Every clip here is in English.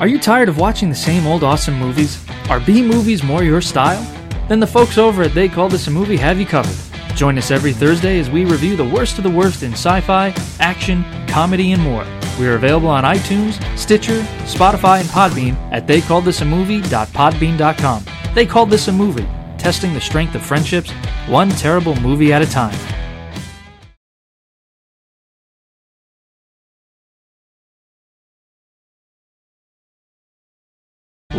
Are you tired of watching the same old awesome movies? Are B movies more your style? Then the folks over at They Call This a Movie have you covered. Join us every Thursday as we review the worst of the worst in sci fi, action, comedy, and more. We are available on iTunes, Stitcher, Spotify, and Podbean at theycallthisamovie.podbean.com. They Called This a Movie, testing the strength of friendships, one terrible movie at a time.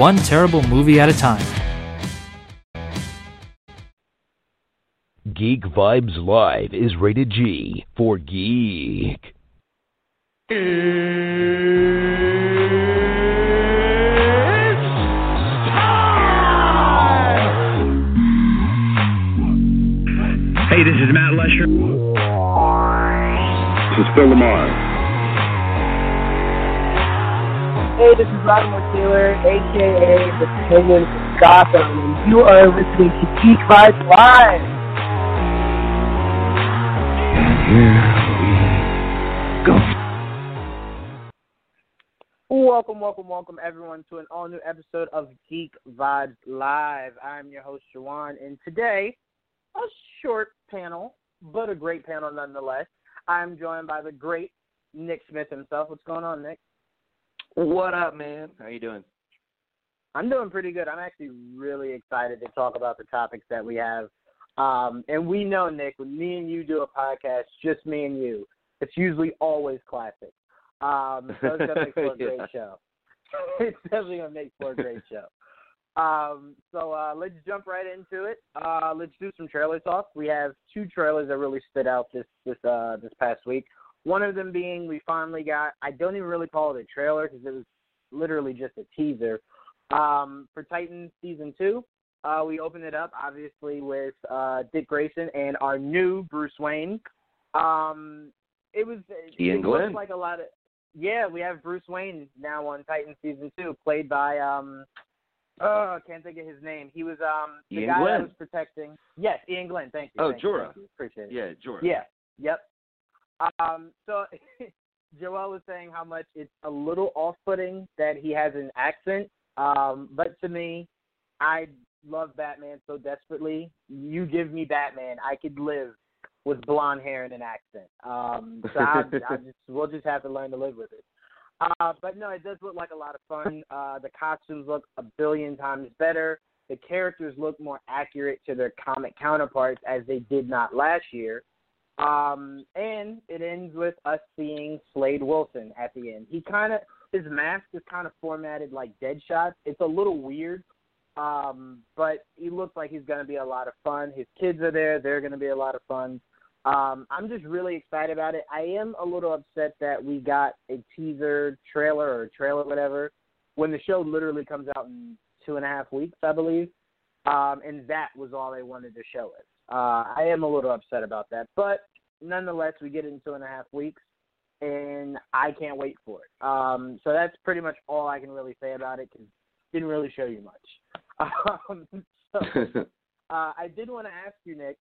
One terrible movie at a time. Geek Vibes Live is rated G for geek. Hey, this is Matt Lesher. This is Phil Lamar. Hey, this is Latimer Taylor, aka the Penguin from Gotham, and you are listening to Geek Vibes Live. Here we Go. Welcome, welcome, welcome, everyone, to an all new episode of Geek Vibes Live. I'm your host, Jawan, and today, a short panel, but a great panel nonetheless. I'm joined by the great Nick Smith himself. What's going on, Nick? What up, man? How you doing? I'm doing pretty good. I'm actually really excited to talk about the topics that we have. Um, and we know, Nick, when me and you do a podcast, just me and you, it's usually always classic. Um, so it's gonna make for a Yeah. great show. it's definitely gonna make for a great show. Um, so uh, let's jump right into it. Uh, let's do some trailer talk. We have two trailers that really stood out this this uh, this past week. One of them being we finally got. I don't even really call it a trailer because it was literally just a teaser. Um, for Titan season two, uh, we opened it up obviously with uh, Dick Grayson and our new Bruce Wayne. Um, it was Iain it looks Glen. like a lot of yeah. We have Bruce Wayne now on Titan season two, played by um. Oh, I can't think of his name. He was um the Iain guy Glen. that was protecting. Yes, Iain Glen. Thank you. Oh, thank you, Jorah. thank you. Appreciate it. Yeah, Jordan. Yeah. Yep. Um, so Joel was saying how much it's a little off-putting that he has an accent. Um, but to me, I love Batman so desperately. You give me Batman, I could live with blonde hair and an accent. Um, so I, I just we'll just have to learn to live with it. Uh, but no, it does look like a lot of fun. Uh, the costumes look a billion times better. The characters look more accurate to their comic counterparts as they did not last year. Um, and it ends with us seeing Slade Wilson at the end. He kind of his mask is kind of formatted like Deadshot. It's a little weird, um, but he looks like he's going to be a lot of fun. His kids are there; they're going to be a lot of fun. Um, I'm just really excited about it. I am a little upset that we got a teaser trailer or trailer whatever when the show literally comes out in two and a half weeks, I believe. Um, and that was all they wanted to show us. Uh, I am a little upset about that, but nonetheless, we get it in two and a half weeks, and I can't wait for it. Um, so that's pretty much all I can really say about it because didn't really show you much. Um, so uh, I did want to ask you, Nick,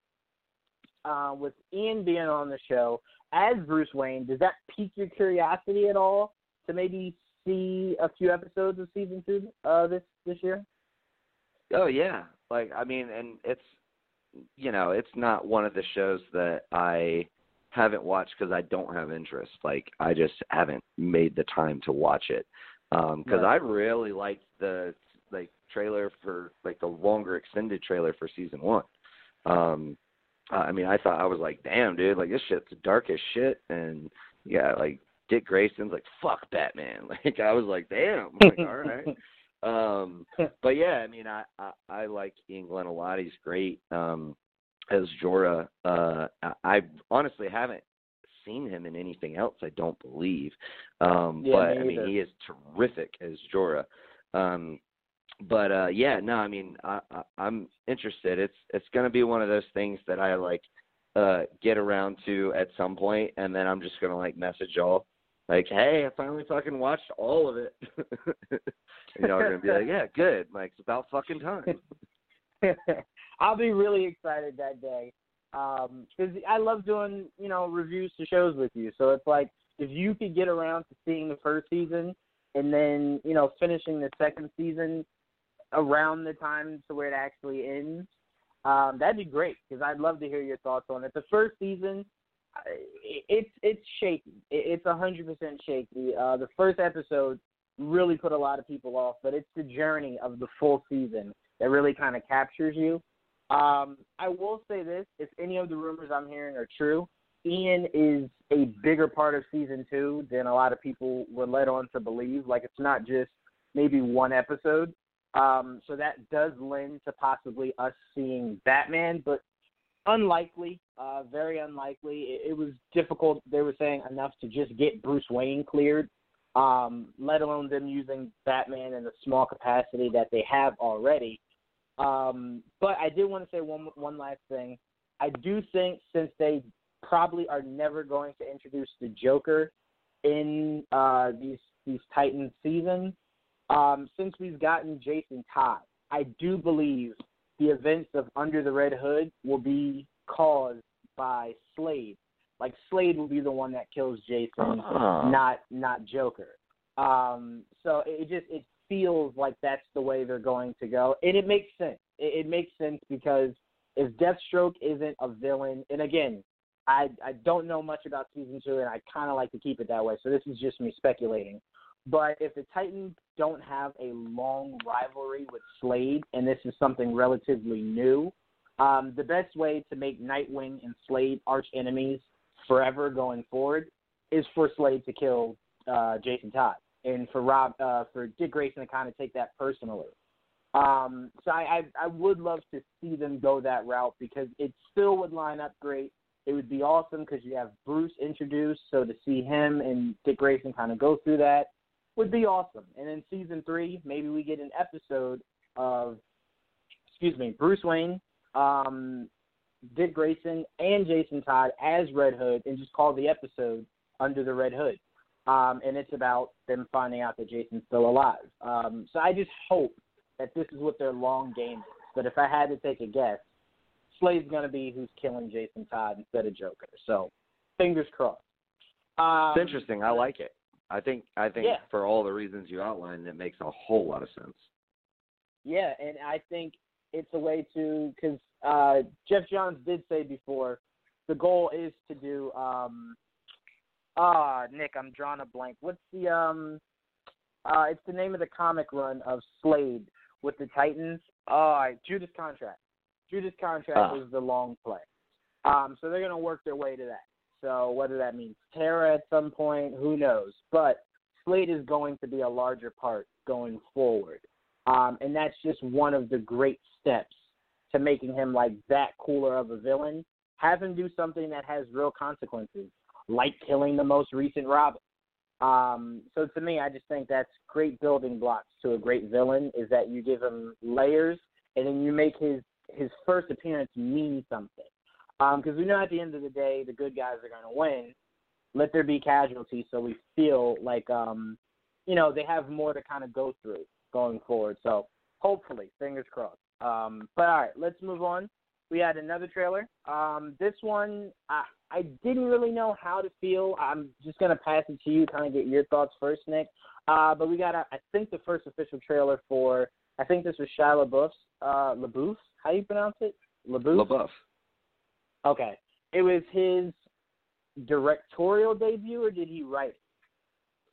uh, with Iain being on the show as Bruce Wayne, does that pique your curiosity at all to maybe see a few episodes of season two uh, this this year? Oh yeah. Like I mean, and it's you know, it's not one of the shows that I haven't watched because I don't have interest. Like I just haven't made the time to watch it. Um 'cause Right. I really liked the like trailer for like the longer extended trailer for season one. Um, I mean, I thought I was like, damn, dude, like this shit's dark as shit, and yeah, like Dick Grayson's like, fuck Batman. Like I was like, damn, I'm like all right. Um, but yeah, I mean, I, I I like Iain Glen a lot. He's great um, as Jorah. Uh, I, I honestly haven't seen him in anything else. I don't believe. Um, Yeah, but me I mean, either. he is terrific as Jorah. Um, but uh, yeah, no, I mean, I, I, I'm interested. It's it's going to be one of those things that I like uh get around to at some point, and then I'm just going to like message y'all. Like, hey, I finally fucking watched all of it. and y'all are gonna be like, yeah, good. Like, it's about fucking time. I'll be really excited that day because I love doing you know reviews to shows with you. So it's like if you could get around to seeing the first season and then you know finishing the second season around the time to where it actually ends, um, that'd be great because I'd love to hear your thoughts on it. The first season, it's it's shaky. It's a hundred percent shaky. Uh, the first episode really put a lot of people off, but it's the journey of the full season that really kind of captures you. Um, I will say this: if any of the rumors I'm hearing are true, Iain is a bigger part of season two than a lot of people were led on to believe. Like it's not just maybe one episode. Um, so that does lend to possibly us seeing Batman, but unlikely, uh, very unlikely. It, it was difficult. They were saying enough to just get Bruce Wayne cleared, um, let alone them using Batman in the small capacity that they have already. Um, but I did want to say one one last thing. I do think since they probably are never going to introduce the Joker in uh, these these Titans seasons, um, since we've gotten Jason Todd, I do believe the events of Under the Red Hood will be caused by Slade. Like Slade will be the one that kills Jason, Ah. not not Joker. Um, so it just it feels like that's the way they're going to go, and it makes sense. It, it makes sense because if Deathstroke isn't a villain, and again, I I don't know much about season two, and I kind of like to keep it that way. So this is just me speculating. But if the Titans don't have a long rivalry with Slade, and this is something relatively new, um, the best way to make Nightwing and Slade arch enemies forever going forward is for Slade to kill uh, Jason Todd, and for Rob uh, for Dick Grayson to kind of take that personally. Um, so I, I I would love to see them go that route because it still would line up great. It would be awesome because you have Bruce introduced, so to see him and Dick Grayson kind of go through that would be awesome. And in season three, maybe we get an episode of, excuse me, Bruce Wayne, um, Dick Grayson, and Jason Todd as Red Hood, and just call the episode Under the Red Hood. Um, and it's about them finding out that Jason's still alive. Um, so I just hope that this is what their long game is. But if I had to take a guess, Slade's going to be who's killing Jason Todd instead of Joker. So fingers crossed. Um, It's interesting. I like it. I think I think Yeah. for all the reasons you outlined, it makes a whole lot of sense. Yeah, and I think it's a way to because uh, Geoff Johns did say before the goal is to do. um Ah, Nick, I'm drawing a blank. What's the um? Uh, it's the name of the comic run of Slade with the Titans. Uh, Judas Contract. Judas Contract Ah. is the long play. Um, so they're gonna work their way to that. So whether that means Terra at some point, who knows? But Slade is going to be a larger part going forward. Um, and that's just one of the great steps to making him like that cooler of a villain. Have him do something that has real consequences, like killing the most recent Robin. Um, so to me, I just think that's great building blocks to a great villain is that you give him layers and then you make his his first appearance mean something. Because we know at the end of the day, the good guys are going to win. Let there be casualties, so we feel like um, you know they have more to kind of go through going forward. So hopefully, fingers crossed. Um, but all right, let's move on. We had another trailer. Um, this one, I, I didn't really know how to feel. I'm just gonna pass it to you, kind of get your thoughts first, Nick. Uh, but we got, a, I think, the first official trailer for. I think this was Shia LaBeouf's. Uh, LaBeouf, how you pronounce it? LaBeouf. LaBeouf. Okay. It was his directorial debut, or did he write it?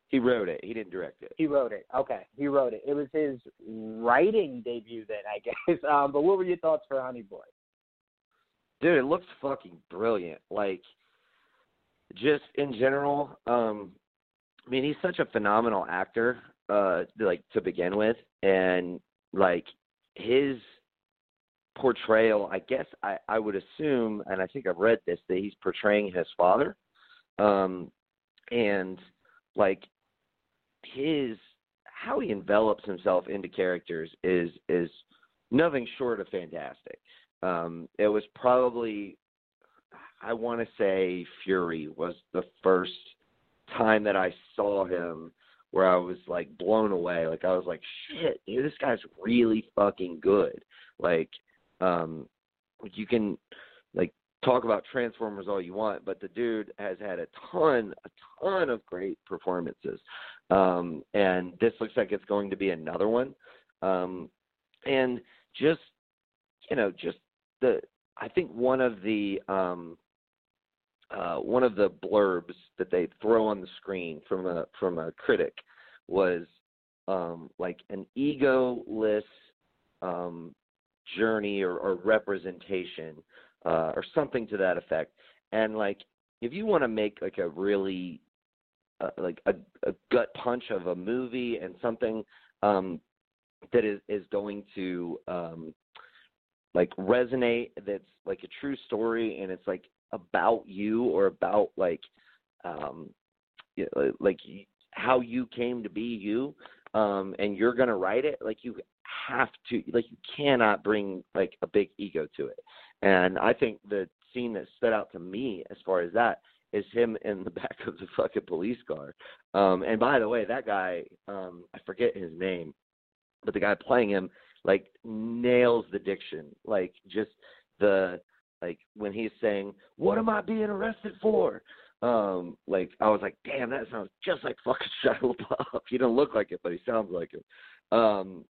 He wrote it. He didn't direct it. He wrote it. Okay, he wrote it. It was his writing debut then, I guess. Um, but what were your thoughts for Honey Boy? Dude, it looks fucking brilliant. Like, just in general, um, I mean, he's such a phenomenal actor, uh, like to begin with, and like his portrayal. I guess I I would assume, and I think I've read this that he's portraying his father, um, and like his how he envelops himself into characters is is nothing short of fantastic. Um, it was probably I want to say Fury was the first time that I saw him where I was like blown away. Like I was like, shit, dude, this guy's really fucking good. Like, um, you can like talk about Transformers all you want, but the dude has had a ton, a ton of great performances. Um, and this looks like it's going to be another one. Um, and just, you know, just the, I think one of the, um, uh, one of the blurbs that they throw on the screen from a from a critic was um, like an egoless um, journey or, or representation uh, or something to that effect. And like, if you want to make like a really uh, like a, a gut punch of a movie and something um, that is is going to um, like resonate, that's like a true story, and it's like about you or about like um you know, like how you came to be you um and you're going to write it like you have to like you cannot bring like a big ego to it. And i think the scene that stood out to me as far as that is him in the back of the fucking police car. Um and by the way that guy um i forget his name but the guy playing him like nails the diction. Like just the like when he's saying, "What am I being arrested for?" Um, like I was like, "Damn, that sounds just like fucking Shia LaBeouf." he don't look like it, but he sounds like him. Um,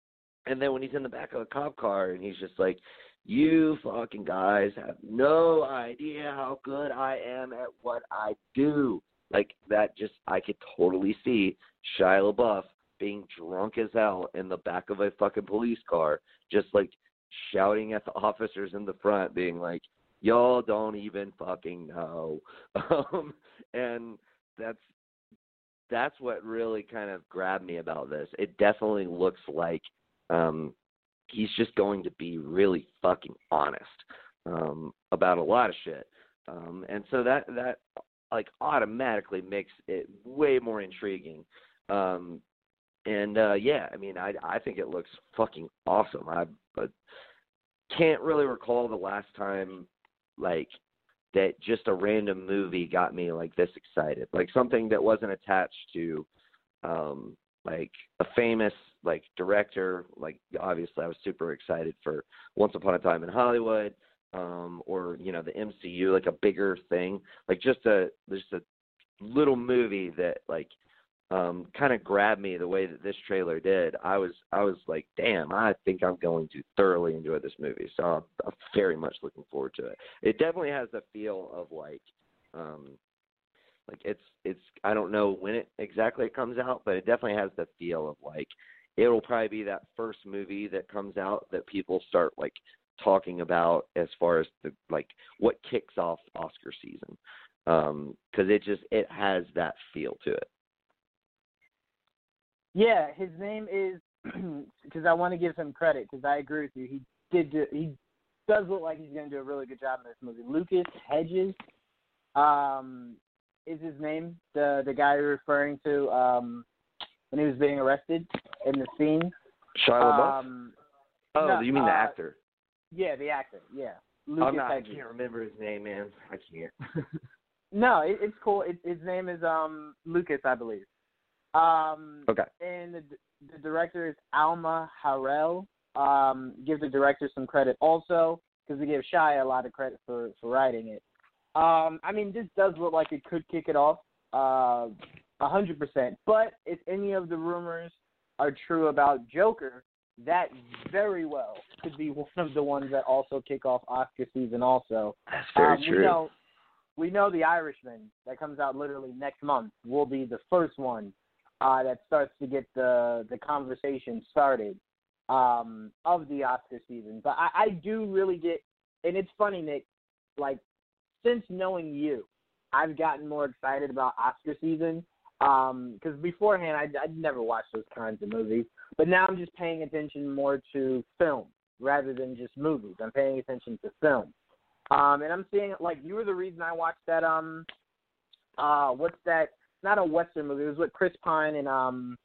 and then when he's in the back of a cop car and he's just like, "You fucking guys have no idea how good I am at what I do." Like that, just I could totally see Shia LaBeouf being drunk as hell in the back of a fucking police car, just like shouting at the officers in the front, being like, "Y'all don't even fucking know," um, and that's that's what really kind of grabbed me about this. It definitely looks like um, he's just going to be really fucking honest um, about a lot of shit, um, and so that that like automatically makes it way more intriguing. Um, and uh yeah, I mean, I I think it looks fucking awesome. I but can't really recall the last time like that just a random movie got me like this excited. Like something that wasn't attached to um like a famous like director. Like obviously I was super excited for Once Upon a Time in Hollywood, um, or, you know, the MCU, like a bigger thing. Like just a just a little movie that like um kind of grabbed me the way that this trailer did. I was i was like damn i think i'm going to thoroughly enjoy this movie. So i'm, I'm very much looking forward to it. It definitely has the feel of like um like it's it's i don't know when it exactly it comes out but it definitely has the feel of like it'll probably be that first movie that comes out that people start like talking about as far as the like what kicks off oscar season. Um because it just it has that feel to it Yeah, his name is because I want to give him credit because I agree with you. He did do, he does look like he's going to do a really good job in this movie. Lucas Hedges um, is his name. The the guy you're referring to um, when he was being arrested in the scene. Shia LaBeouf? Um, oh, no, you mean the uh, actor? Yeah, the actor. Yeah, Lucas I'm not. I can't remember his name, man. I can't. No, it, it's cool. It, his name is um Lucas, I believe. Um, okay. and the the director is Alma Har'el. Um, give the director some credit also because we give Shia a lot of credit for for writing it. Um, I mean, this does look like it could kick it off uh, a hundred percent. But if any of the rumors are true about Joker, that very well could be one of the ones that also kick off Oscar season. Also, That's very um, true. We know, we know the Irishman that comes out literally next month will be the first one uh, that starts to get the the conversation started um, of the Oscar season. But I, I do really get, and it's funny, Nick. Like since knowing you, I've gotten more excited about Oscar season. Because um, beforehand, I, I'd never watched those kinds of movies, but now I'm just paying attention more to film rather than just movies. I'm paying attention to film, um, and I'm seeing like you were the reason I watched that. Um, uh, what's that? Not a western movie. It was with Chris Pine and um,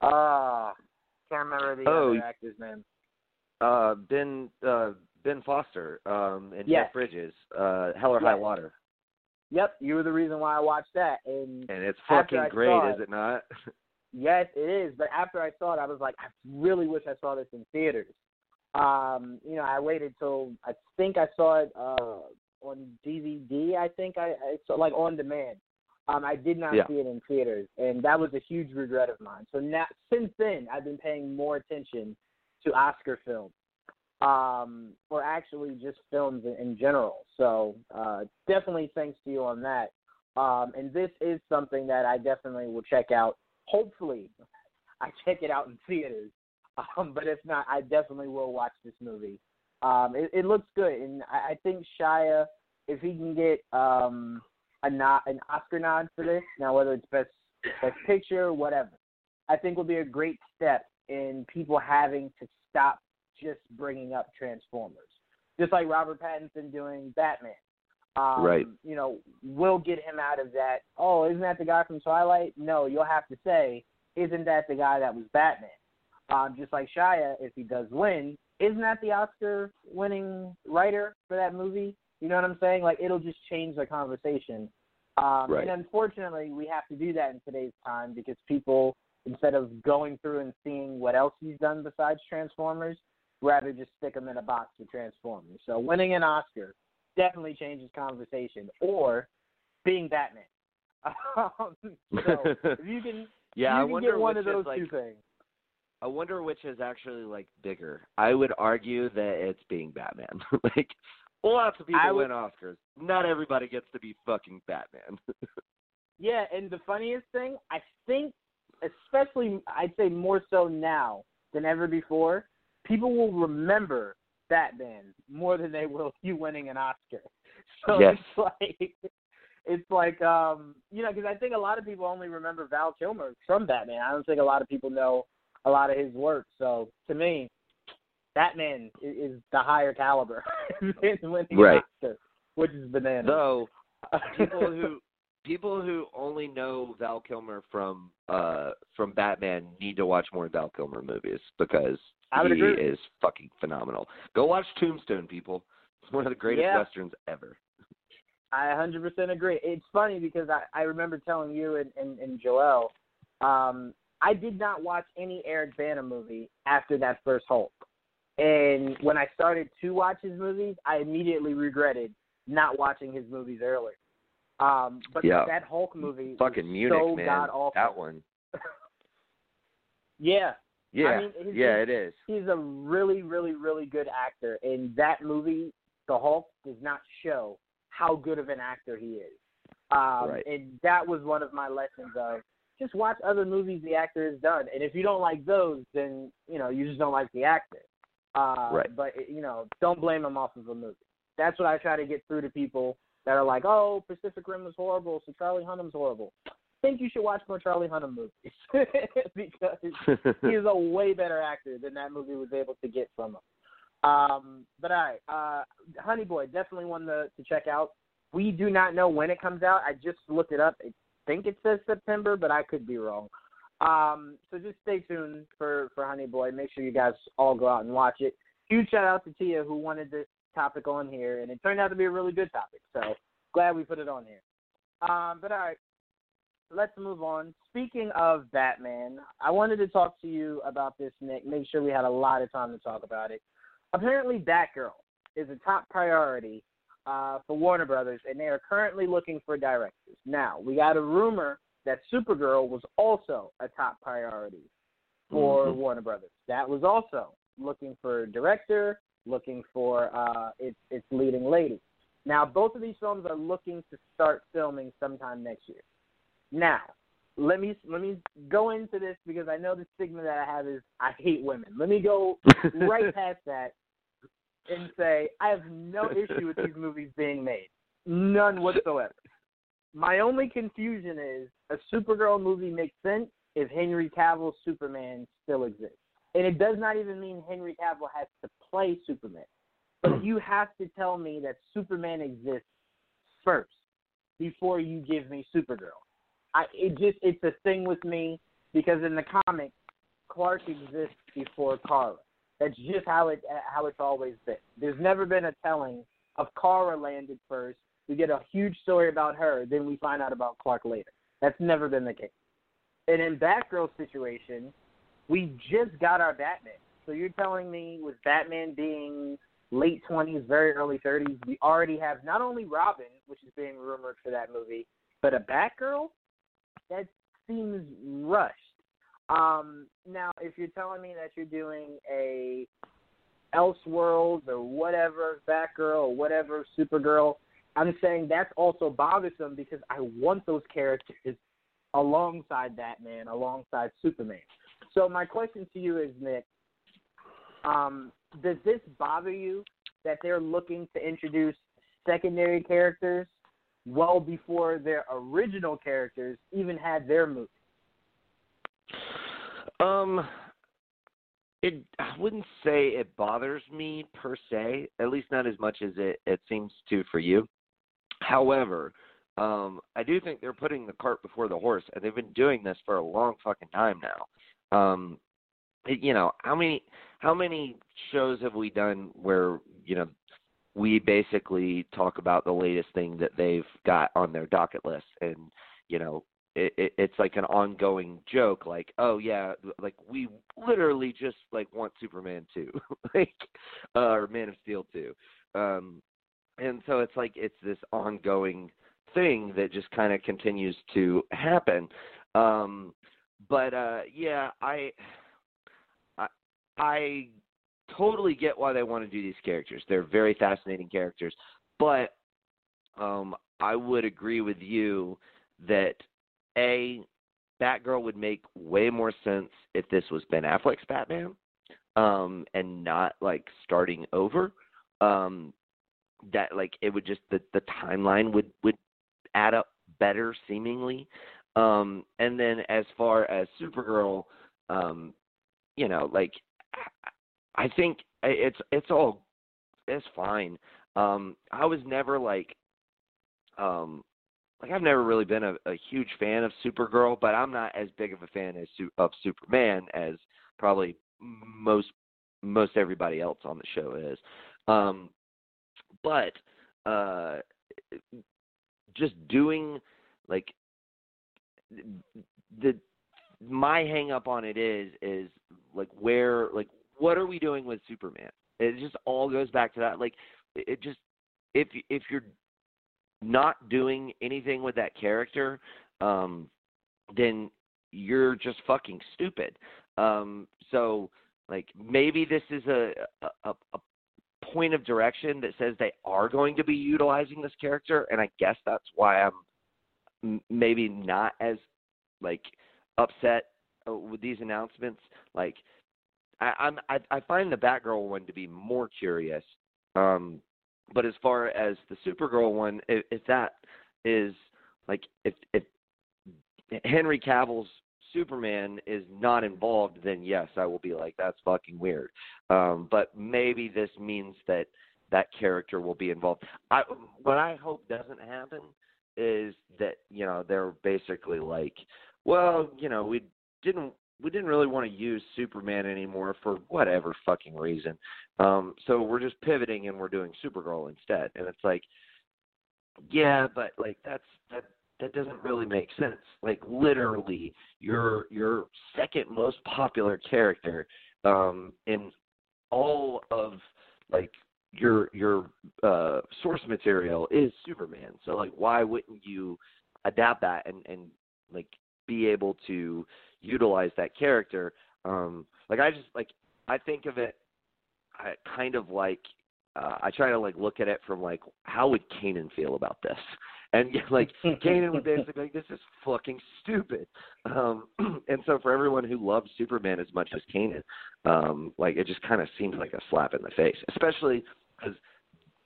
uh, can't remember the oh, other actor's name. Uh, Ben uh, Ben Foster um, and yes. Jeff Bridges. Uh, Hell or yes. High Water. Yep, you were the reason why I watched that, and and it's fucking great, saw is it not? Yes, it is. But after I saw it, I was like, I really wish I saw this in theaters. Um, you know, I waited till I think I saw it uh on DVD. I think I, I saw like on demand. Um, I did not Yeah. see it in theaters, and that was a huge regret of mine. So now, since then, I've been paying more attention to Oscar films, um, or actually just films in, in general. So uh, definitely thanks to you on that. Um, and this is something that I definitely will check out. Hopefully, I check it out in theaters. Um, but if not, I definitely will watch this movie. Um, it, it looks good, and I, I think Shia, if he can get um, a nod, an Oscar nod for this, now whether it's best best picture, whatever, I think will be a great step in people having to stop just bringing up Transformers, just like Robert Pattinson doing Batman. Um, Right. You know, we'll get him out of that. Oh, isn't that the guy from Twilight? No, you'll have to say, isn't that the guy that was Batman? Um, just like Shia, if he does win, isn't that the Oscar-winning writer for that movie? You know what I'm saying? Like it'll just change the conversation. Um, Right. And unfortunately, we have to do that in today's time because people, instead of going through and seeing what else he's done besides Transformers, rather just stick him in a box with Transformers. So winning an Oscar definitely changes conversation, or being Batman. Um, so if you can, yeah, you I can wonder get one of those like. two things. I wonder which is actually like bigger. I would argue that it's being Batman. like lots of people I would- win Oscars. Not everybody gets to be fucking Batman. Yeah, and the funniest thing, I think, especially I'd say more so now than ever before, people will remember Batman more than they will you winning an Oscar. So Yes. it's like it's like um you know because I think a lot of people only remember Val Kilmer from Batman. I don't think a lot of people know a lot of his work. So to me, Batman i- is the higher caliber than winning Right. an which is bananas. Though people who people who only know Val Kilmer from uh from Batman need to watch more Val Kilmer movies because I he agree. is fucking phenomenal. Go watch Tombstone, people. It's one of the greatest Yeah. westerns ever. I 100% agree. It's funny because I, I remember telling you and, and, and Joel, um, I did not watch any Eric Bana movie after that first Hulk. And when I started to watch his movies, I immediately regretted not watching his movies earlier. Um, but Yeah. that Hulk movie Fucking Munich, so man. god awful. That one. Yeah, Yeah. mean, his- yeah, it is. he's a really, really, really good actor. And that movie, The Hulk, does not show how good of an actor he is. Um, Right. And that was one of my lessons of just watch other movies the actor has done. And if you don't like those, then you know you just don't like the actor. Uh, Right. But you know, don't blame him off of a movie. That's what I try to get through to people that are like, "Oh, Pacific Rim was horrible, so Charlie Hunnam's horrible." I think you should watch more Charlie Hunnam movies because he is a way better actor than that movie was able to get from him. Um, but all right, uh, Honey Boy definitely one to, to check out. We do not know when it comes out. I just looked it up. I think it says September, but I could be wrong. Um, so just stay tuned for for Honey Boy. Make sure you guys all go out and watch it. Huge shout out to Tia who wanted this topic on here, and it turned out to be a really good topic. So glad we put it on here. Um, but all right, let's move on. Speaking of Batman, I wanted to talk to you about this, Nick. Make sure we had a lot of time to talk about it. Apparently, Batgirl is a top priority uh, for Warner Brothers, and they are currently looking for directors. Now, we got a rumor that Supergirl was also a top priority for Mhm. Warner Brothers. That was also looking for a director, looking for uh, its its leading lady. Now, both of these films are looking to start filming sometime next year. Now, let me let me go into this because I know the stigma that I have is I hate women. Let me go right past that and say I have no issue with these movies being made. None whatsoever. My only confusion is a Supergirl movie makes sense if Henry Cavill's Superman still exists. And it does not even mean Henry Cavill has to play Superman. But you have to tell me that Superman exists first before you give me Supergirl. I it just it's a thing with me because in the comics Clark exists before Kara. That's just how it how it's always been. There's never been a telling of Kara landed first. We get a huge story about her, then we find out about Clark later. That's never been the case. And in Batgirl's situation, we just got our Batman. So you're telling me with Batman being late 20s, very early 30s, we already have not only Robin, which is being rumored for that movie, but a Batgirl? That seems rushed. Um, now, if you're telling me that you're doing a Elseworlds or whatever, Batgirl or whatever, Supergirl, I'm saying that's also bothersome because I want those characters alongside Batman, alongside Superman. So my question to you is, Nick, um, does this bother you that they're looking to introduce secondary characters well before their original characters even had their movie? Um, it I wouldn't say it bothers me per se, at least not as much as it it seems to for you. However, um, I do think they're putting the cart before the horse, and they've been doing this for a long fucking time now. Um, you know how many how many shows have we done where you know we basically talk about the latest thing that they've got on their docket list, and you know it, it, it's like an ongoing joke, like, oh yeah, like we literally just like want Superman two, like, uh, or Man of Steel two, um, and so it's like it's this ongoing thing that just kind of continues to happen. Um, but uh, yeah, I, I, I totally get why they want to do these characters. They're very fascinating characters, but um, I would agree with you that a Batgirl would make way more sense if this was Ben Affleck's Batman, um, and not like starting over. Um, that like it would just the the timeline would would add up better seemingly. Um, and then as far as Supergirl, um, you know, like I think it's it's all it's fine. Um, I was never like um like I've never really been a, a huge fan of Supergirl, but I'm not as big of a fan as of Superman as probably most most everybody else on the show is. Um, but uh, just doing like the my hang up on it is is like where like what are we doing with Superman? It just all goes back to that. Like it just if if you're not doing anything with that character, um, then you're just fucking stupid. Um, so like maybe this is a, a a point of direction that says they are going to be utilizing this character, and I guess that's why I'm maybe not as like upset uh, with these announcements. Like I, I'm I, I find the Batgirl one to be more curious. Um, but as far as the Supergirl one, if, if that is like if if Henry Cavill's Superman is not involved, then yes, I will be like that's fucking weird. Um, but maybe this means that that character will be involved. I what I hope doesn't happen is that you know they're basically like, well, you know, we didn't we didn't really want to use Superman anymore for whatever fucking reason. Um, so we're just pivoting and we're doing Supergirl instead. And it's like, yeah, but like that's that that doesn't really make sense. Like literally, your your second most popular character um, in all of like your your uh, source material is Superman. So like, why wouldn't you adapt that and and like be able to utilize that character. Um, like I just like I think of it I, kind of like uh, I try to like look at it from like how would Kanan feel about this, and like Kanan would basically be like, "This is fucking stupid." Um, and so for everyone who loves Superman as much as Kanan, um, like it just kind of seems like a slap in the face, especially because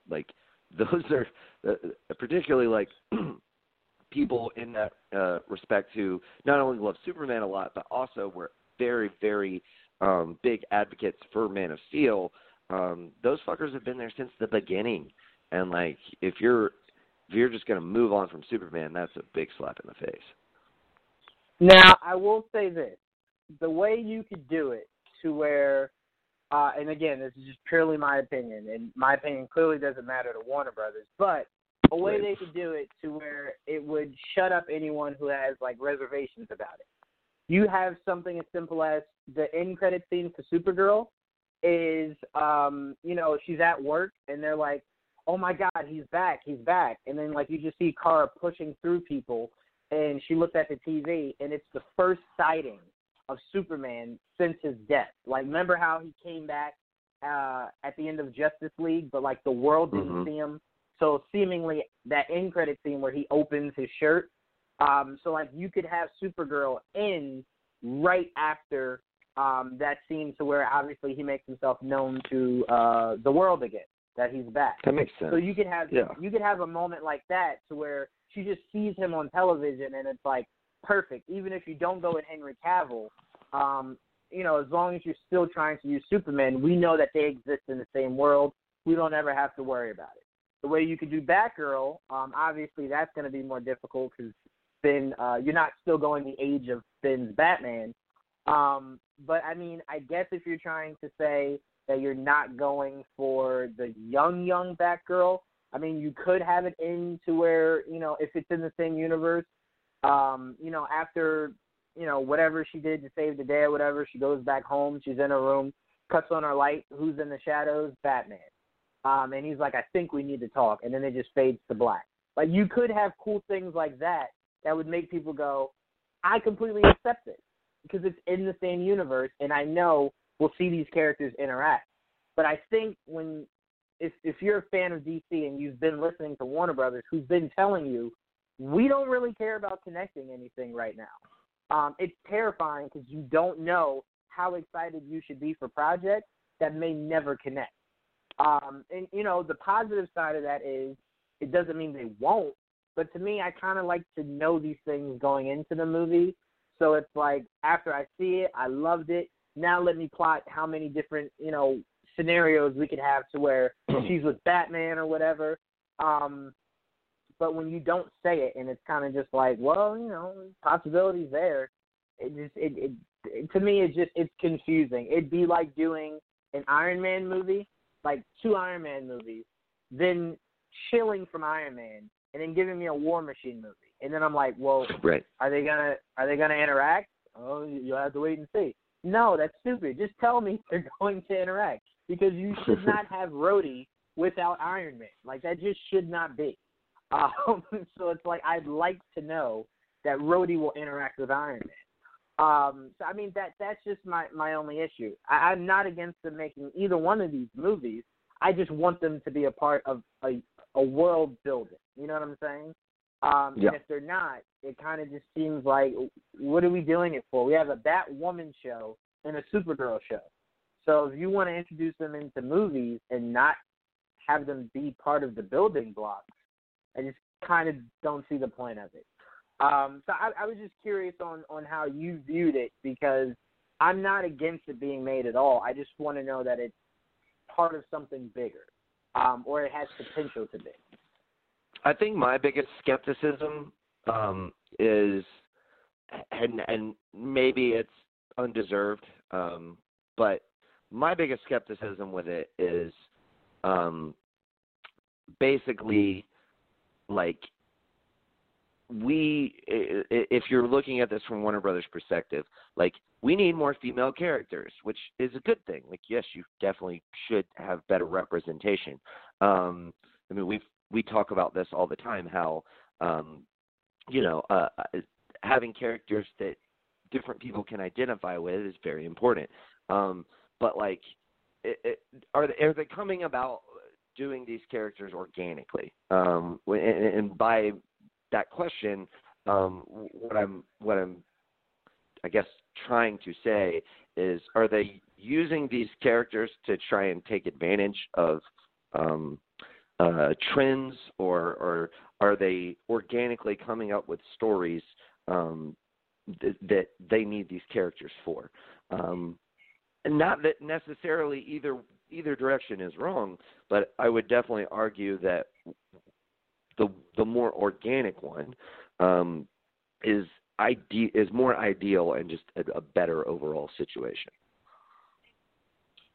like those are uh, particularly like people in that uh, respect who not only love Superman a lot, but also were very, very um, big advocates for Man of Steel. Um, those fuckers have been there since the beginning, and like if you're if you're just gonna move on from Superman, that's a big slap in the face. Now, I will say this: the way you could do it to where, uh, and again, this is just purely my opinion, and my opinion clearly doesn't matter to Warner Brothers, but a way they could do it to where it would shut up anyone who has like reservations about it. You have something as simple as the end credit scene for Supergirl is um, you know, she's at work and they're like, Oh my god, he's back, he's back and then like you just see Kara pushing through people and she looks at the TV and it's the first sighting of Superman since his death. Like remember how he came back uh at the end of Justice League, but like the world didn't Mhm. see him. So seemingly that end credit scene where he opens his shirt, um, so like you could have Supergirl in right after um that scene to where obviously he makes himself known to uh the world again, that he's back. That makes sense. So you could have Yeah. you could have a moment like that to where she just sees him on television and it's like perfect. Even if you don't go with Henry Cavill, um, you know, as long as you're still trying to use Superman, we know that they exist in the same world. We don't ever have to worry about it. The way you could do Batgirl, um, obviously that's going to be more difficult because Ben, uh, you're not still going the age of Ben's Batman. Um, but I mean, I guess if you're trying to say that you're not going for the young, young Batgirl, I mean, you could have it in to where you know if it's in the same universe, um, you know, after you know whatever she did to save the day or whatever, she goes back home, she's in her room, cuts on her light. Who's in the shadows? Batman. Um, and he's like, I think we need to talk, and then it just fades to black. Like you could have cool things like that that would make people go, I completely accept it because it's in the same universe, and I know we'll see these characters interact. But I think when if if you're a fan of DC and you've been listening to Warner Brothers, who's been telling you we don't really care about connecting anything right now, um, it's terrifying because you don't know how excited you should be for projects that may never connect. Um, and you know the positive side of that is it doesn't mean they won't, but to me, I kind of like to know these things going into the movie. So it's like after I see it, I loved it. Now let me plot how many different you know scenarios we could have to where she's with Batman or whatever. Um, but when you don't say it and it's kind of just like, well, you know, possibilities there. It just it, it, it to me it's just it's confusing. It'd be like doing an Iron Man movie, like two Iron Man movies, then chilling from Iron Man and then giving me a War Machine movie. And then I'm like, well, Right. are they gonna are they gonna interact? Oh, you'll have to wait and see. No, that's stupid. Just tell me they're going to interact because you should not have Rhodey without Iron Man. Like that just should not be. Um, so it's like I'd like to know that Rhodey will interact with Iron Man. Um, so I mean that that's just my my only issue. I, I'm not against them making either one of these movies. I just want them to be a part of a a world building. You know what I'm saying? Um, Yeah. And if they're not, it kind of just seems like, what are we doing it for? We have a Batwoman show and a Supergirl show. So if you want to introduce them into movies and not have them be part of the building blocks, I just kind of don't see the point of it. Um, so I, I was just curious on on how you viewed it because I'm not against it being made at all. I just want to know that it's part of something bigger, um, or it has potential to be. I think my biggest skepticism um, is, and and maybe it's undeserved, um, but my biggest skepticism with it is um, basically like we if you're looking at this from Warner Brothers perspective, like we need more female characters, which is a good thing. Like yes, you definitely should have better representation. Um I mean we we talk about this all the time how um you know, uh uh, having characters that different people can identify with is very important. Um but like it, it, are they, are they coming about doing these characters organically? Um and, and by that question, um, what I'm what I'm I guess trying to say is, are they using these characters to try and take advantage of um, uh, trends, or or are they organically coming up with stories um, th- that they need these characters for? Um, and not that necessarily either either direction is wrong, but I would definitely argue that the the more organic one um, is ide- is more ideal and just a, a better overall situation.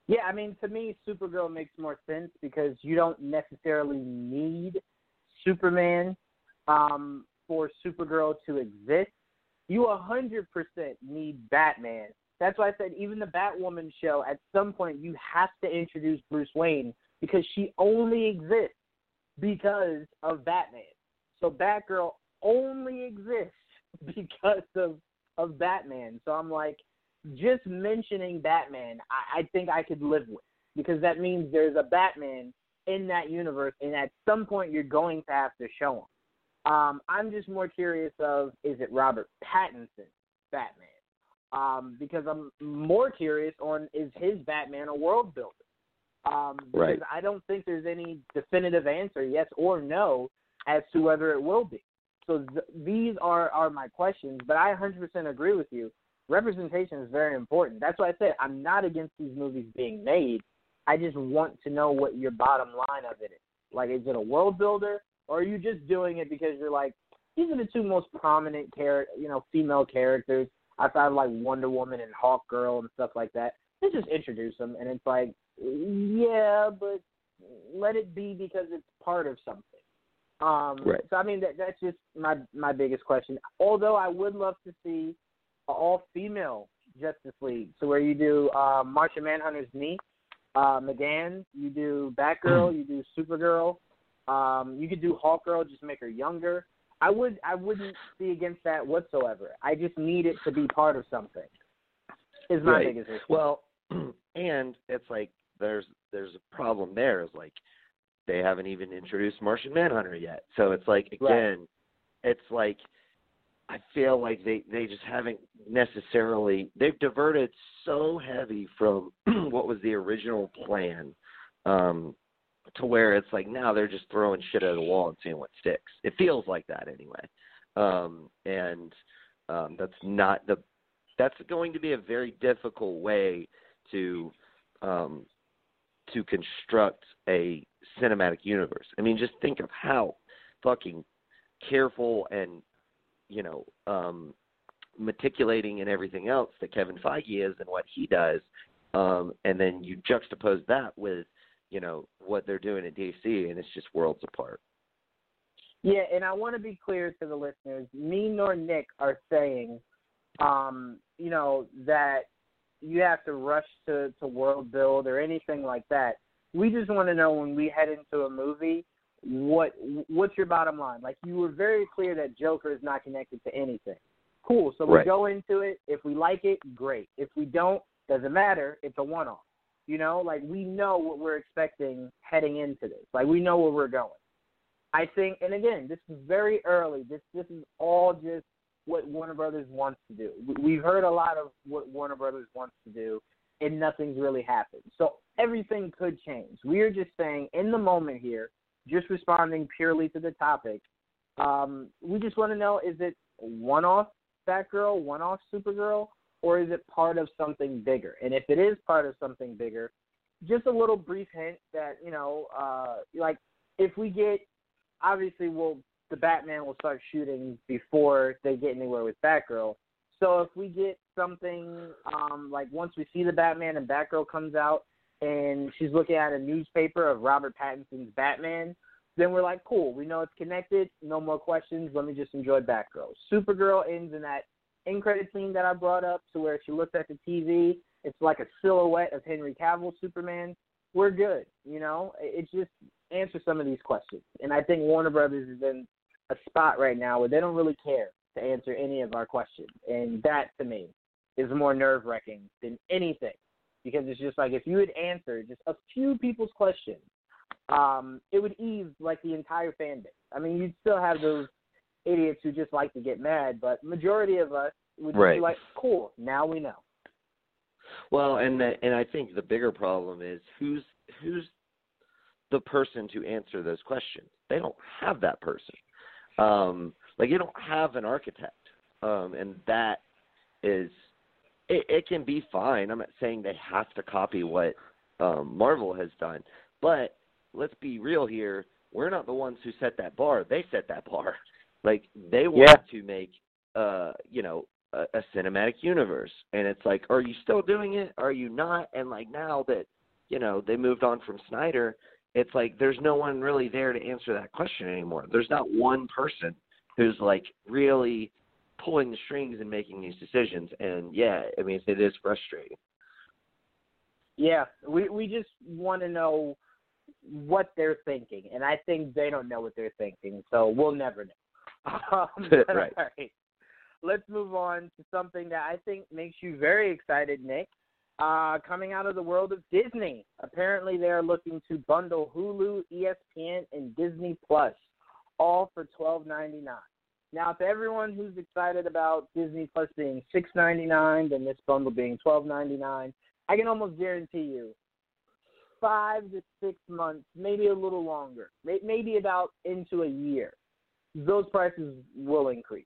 Yeah, I mean, to me, Supergirl makes more sense because you don't necessarily need Superman um, for Supergirl to exist. You a hundred percent need Batman. That's why I said even the Batwoman show. At some point, you have to introduce Bruce Wayne because she only exists because of Batman. So Batgirl only exists because of of Batman. So I'm like, just mentioning Batman, I, I think I could live with because that means there's a Batman in that universe, and at some point you're going to have to show him. Um, I'm just more curious of is it Robert Pattinson Batman? Um, because I'm more curious on is his Batman a world builder? Um, because Right. I don't think there's any definitive answer, yes or no, as to whether it will be. So th- these are are my questions, but I 100% agree with you. Representation is very important. That's why I said I'm not against these movies being made. I just want to know what your bottom line of it is. Like, is it a world builder, or are you just doing it because you're like, these are the two most prominent char- you know, female characters outside of like Wonder Woman and Hawk Girl and stuff like that. Let's just introduce them, and it's like, yeah, but let it be because it's part of something. Um, Right. So I mean, that that's just my my biggest question. Although I would love to see all female Justice League, so where you do uh, Martian Manhunter's niece, uh, M'gann, you do Batgirl, you do Supergirl, um, you could do Hawkgirl, just make her younger. I would I wouldn't be against that whatsoever. I just need it to be part of something. Is my Right. biggest issue. Well, and it's like there's there's a problem there. Is like they haven't even introduced Martian Manhunter yet. So it's like again, it's like I feel like they they just haven't necessarily they've diverted so heavy from what was the original plan um to where it's like now they're just throwing shit at the wall and seeing what sticks. It feels like that anyway. Um and um that's not the that's going to be a very difficult way to um to construct a cinematic universe. I mean, just think of how fucking careful and you know um meticulating and everything else that Kevin Feige is and what he does, um, and then you juxtapose that with you know what they're doing at DC, and it's just worlds apart. Yeah, and I want to be clear to the listeners. Me nor Nick are saying, um, you know, that you have to rush to to world build or anything like that. We just want to know when we head into a movie, what what's your bottom line? Like you were very clear that Joker is not connected to anything. Cool. So we Right. go into it. If we like it, great. If we don't, doesn't matter. It's a one off. You know, like we know what we're expecting heading into this. Like we know where we're going. I think, and again, this is very early. This this is all just what Warner Brothers wants to do. We- We've heard a lot of what Warner Brothers wants to do, and nothing's really happened. So everything could change. We are just saying, in the moment here, just responding purely to the topic. Um, we just want to know: is it one-off Batgirl, one-off Supergirl, or is it part of something bigger? And if it is part of something bigger, just a little brief hint that you know, uh, like if we get obviously we'll the Batman will start shooting before they get anywhere with Batgirl. So if we get something um like once we see the Batman and Batgirl comes out and she's looking at a newspaper of Robert Pattinson's Batman, then we're like, cool, we know it's connected, no more questions, let me just enjoy Batgirl. Supergirl ends in that end credit scene that I brought up to where she looks at the TV, it's like a silhouette of Henry Cavill Superman. We're good, you know? It's just answer some of these questions. And I think Warner Brothers is in a spot right now where they don't really care to answer any of our questions. And that to me is more nerve wracking than anything. Because it's just like if you had answered just a few people's questions, um, it would ease like the entire fan base. I mean you'd still have those idiots who just like to get mad, but majority of us would Right. be like, cool, now we know. Well, and the, and I think the bigger problem is who's who's the person to answer those questions. They don't have that person. Um, like you don't have an architect, um, and that is it, it can be fine. I'm not saying they have to copy what um, Marvel has done, but let's be real here. We're not the ones who set that bar. They set that bar. Like they want Yeah. to make, uh, you know, a, a cinematic universe, and it's like, are you still doing it? Are you not? And like now that you know they moved on from Snyder, it's like there's no one really there to answer that question anymore. There's not one person who's like really pulling the strings and making these decisions. And yeah, I mean it is frustrating. Yeah, we we just want to know what they're thinking, and I think they don't know what they're thinking, so we'll never know. Um, Right. All right, let's move on to something that I think makes you very excited, Nick. Uh, coming out of the world of Disney, apparently they are looking to bundle Hulu, ESPN, and Disney Plus, all for twelve ninety nine. Now, to everyone who's excited about Disney Plus being six ninety nine, then this bundle being twelve ninety nine, I can almost guarantee you, five to six months, maybe a little longer, maybe about into a year, those prices will increase.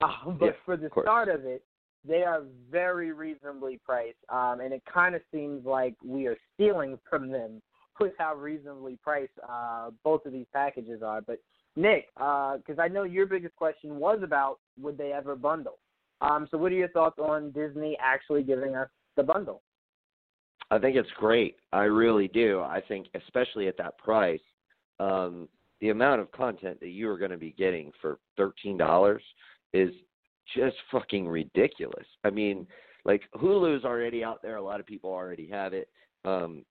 Um, but Yeah, for the of start of it, they are very reasonably priced, um, and it kind of seems like we are stealing from them with how reasonably priced uh, both of these packages are. But Nick, because I know your biggest question was about would they ever bundle. Um, so, what are your thoughts on Disney actually giving us the bundle? I think it's great. I really do. I think, especially at that price, um, the amount of content that you are going to be getting for thirteen dollars is just fucking ridiculous. I mean, like Hulu's already out there. A lot of people already have it. Um,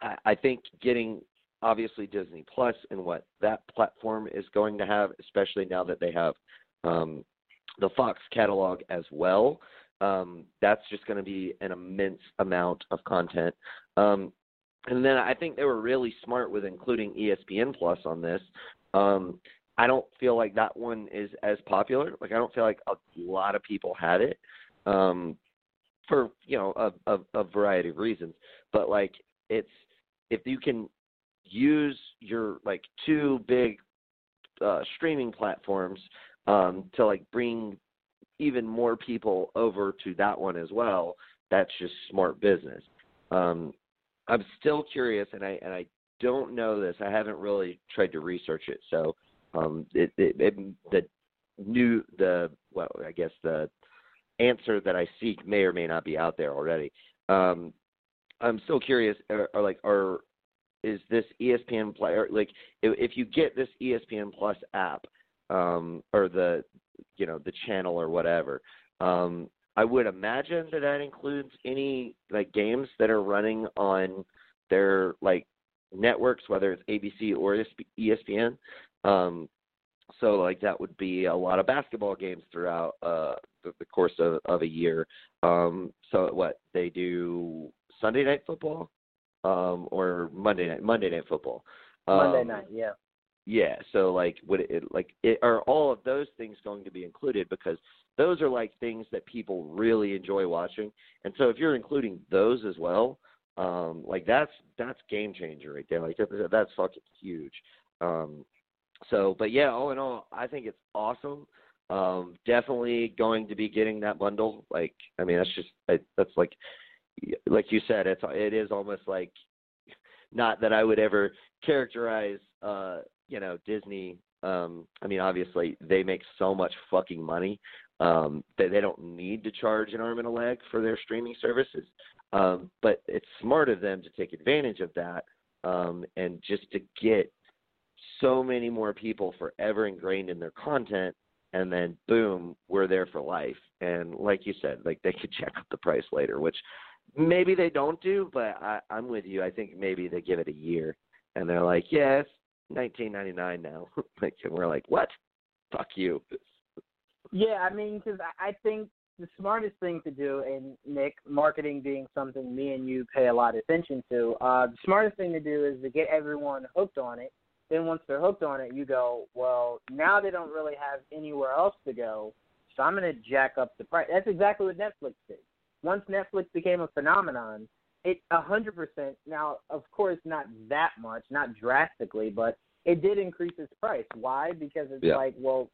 I, I think getting obviously Disney Plus and what that platform is going to have, especially now that they have um, the Fox catalog as well. Um, that's just going to be an immense amount of content. Um, and then I think they were really smart with including ESPN Plus on this. Um, I don't feel like that one is as popular. Like I don't feel like a lot of people had it um, for you know a, a, a variety of reasons. But like it's if you can use your like two big uh, streaming platforms um, to like bring even more people over to that one as well. That's just smart business. Um, I'm still curious, and I and I don't know this. I haven't really tried to research it, so um, it, it, it the new the well, I guess the answer that I seek may or may not be out there already. Um, I'm still curious. Are, are like are is this ESPN player like if, if you get this ESPN Plus app um, or the you know the channel or whatever. Um, I would imagine that that includes any like games that are running on their like networks, whether it's ABC or ESPN. Um, so like that would be a lot of basketball games throughout uh, the, the course of, of a year. Um, so what they do Sunday night football um, or Monday night Monday night football. Um, Monday night, yeah. yeah, so like would it like it are all of those things going to be included because those are like things that people really enjoy watching. And so if you're including those as well, um like that's that's game changer right there. Like that, that's fucking huge. Um so but yeah, all in all, I think it's awesome. Um definitely going to be getting that bundle. Like I mean that's just it, that's like like you said it's it is almost like not that I would ever characterize uh you know Disney um I mean obviously they make so much fucking money um that they don't need to charge an arm and a leg for their streaming services. Um but it's smart of them to take advantage of that um and just to get so many more people forever ingrained in their content and then boom we're there for life. And like you said like they could check up the price later which maybe they don't do but i i'm with you i think maybe they give it a year and they're like yeah nineteen ninety nine now like and we're like what fuck you Yeah, I mean, because I, I think the smartest thing to do, and Nick, marketing being something me and you pay a lot of attention to, uh, the smartest thing to do is to get everyone hooked on it then once they're hooked on it, you go, well, now they don't really have anywhere else to go, so I'm going to jack up the price. That's exactly what Netflix did. Once Netflix became a phenomenon, it a hundred percent. Now, of course, not that much, not drastically, but it did increase its price. Why? Because it's Yeah. like, well,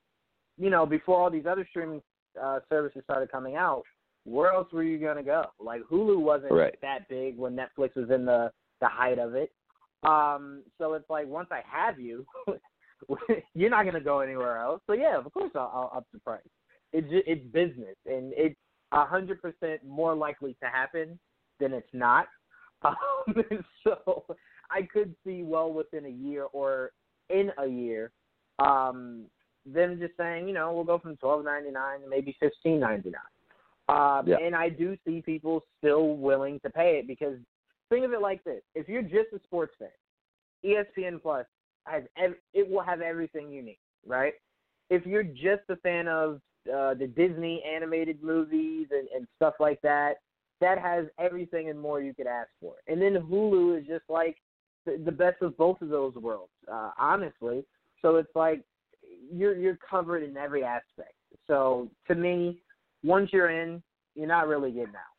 you know, before all these other streaming uh, services started coming out, where else were you gonna go? Like Hulu wasn't Right. that big when Netflix was in the the height of it. Um, so it's like once I have you, you're not gonna go anywhere else. So yeah, of course I'll, I'll up the price. It's ju- it's business, and it's hundred percent more likely to happen than it's not. Um, so I could see well within a year or in a year, um, them just saying, you know, we'll go from twelve ninety nine to maybe fifteen ninety nine. Um, Yeah. And I do see people still willing to pay it because think of it like this: if you're just a sports fan, ESPN Plus has ev- it will have everything you need, right? If you're just a fan of uh, the Disney animated movies and, and stuff like that, that has everything and more you could ask for. And then Hulu is just like the, the best of both of those worlds, uh, honestly. So it's like you're you're covered in every aspect. So to me, once you're in, you're not really getting out.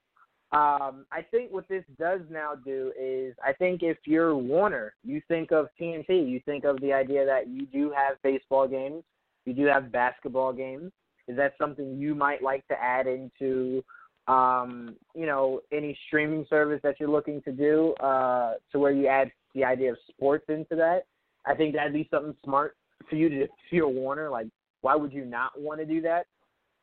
Um, I think what this does now do is I think if you're Warner, you think of TNT, you think of the idea that you do have baseball games, you do have basketball games. Is that something you might like to add into um, you know, any streaming service that you're looking to do, uh, to where you add the idea of sports into that? I think that'd be something smart for you to if you're Warner. Like, why would you not want to do that?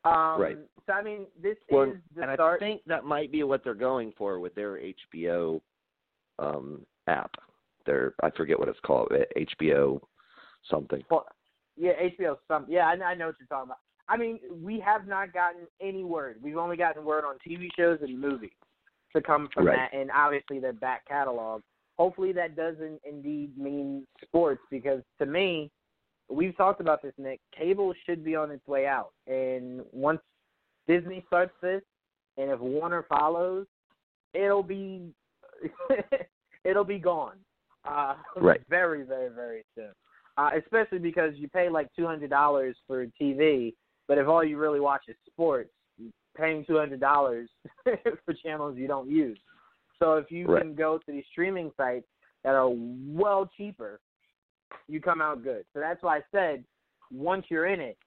Um, Right. So I mean, this Well, is the and start. I think that might be what they're going for with their HBO um, app. Their I forget what it's called, HBO something. Well, yeah, HBO. Some. Yeah, I, I know what you're talking about. I mean, we have not gotten any word. We've only gotten word on TV shows and movies to come from Right. that, and obviously their back catalog. Hopefully, that doesn't indeed mean sports because to me, we've talked about this, Nick. Cable should be on its way out, and once Disney starts this, and if Warner follows, it'll be it'll be gone. Uh, Right. Very, very, very soon. Uh, especially because you pay like two hundred dollars for TV, but if all you really watch is sports, paying two hundred dollars for channels you don't use. So if you Right. can go to these streaming sites that are well cheaper, you come out good. So that's why I said once you're in it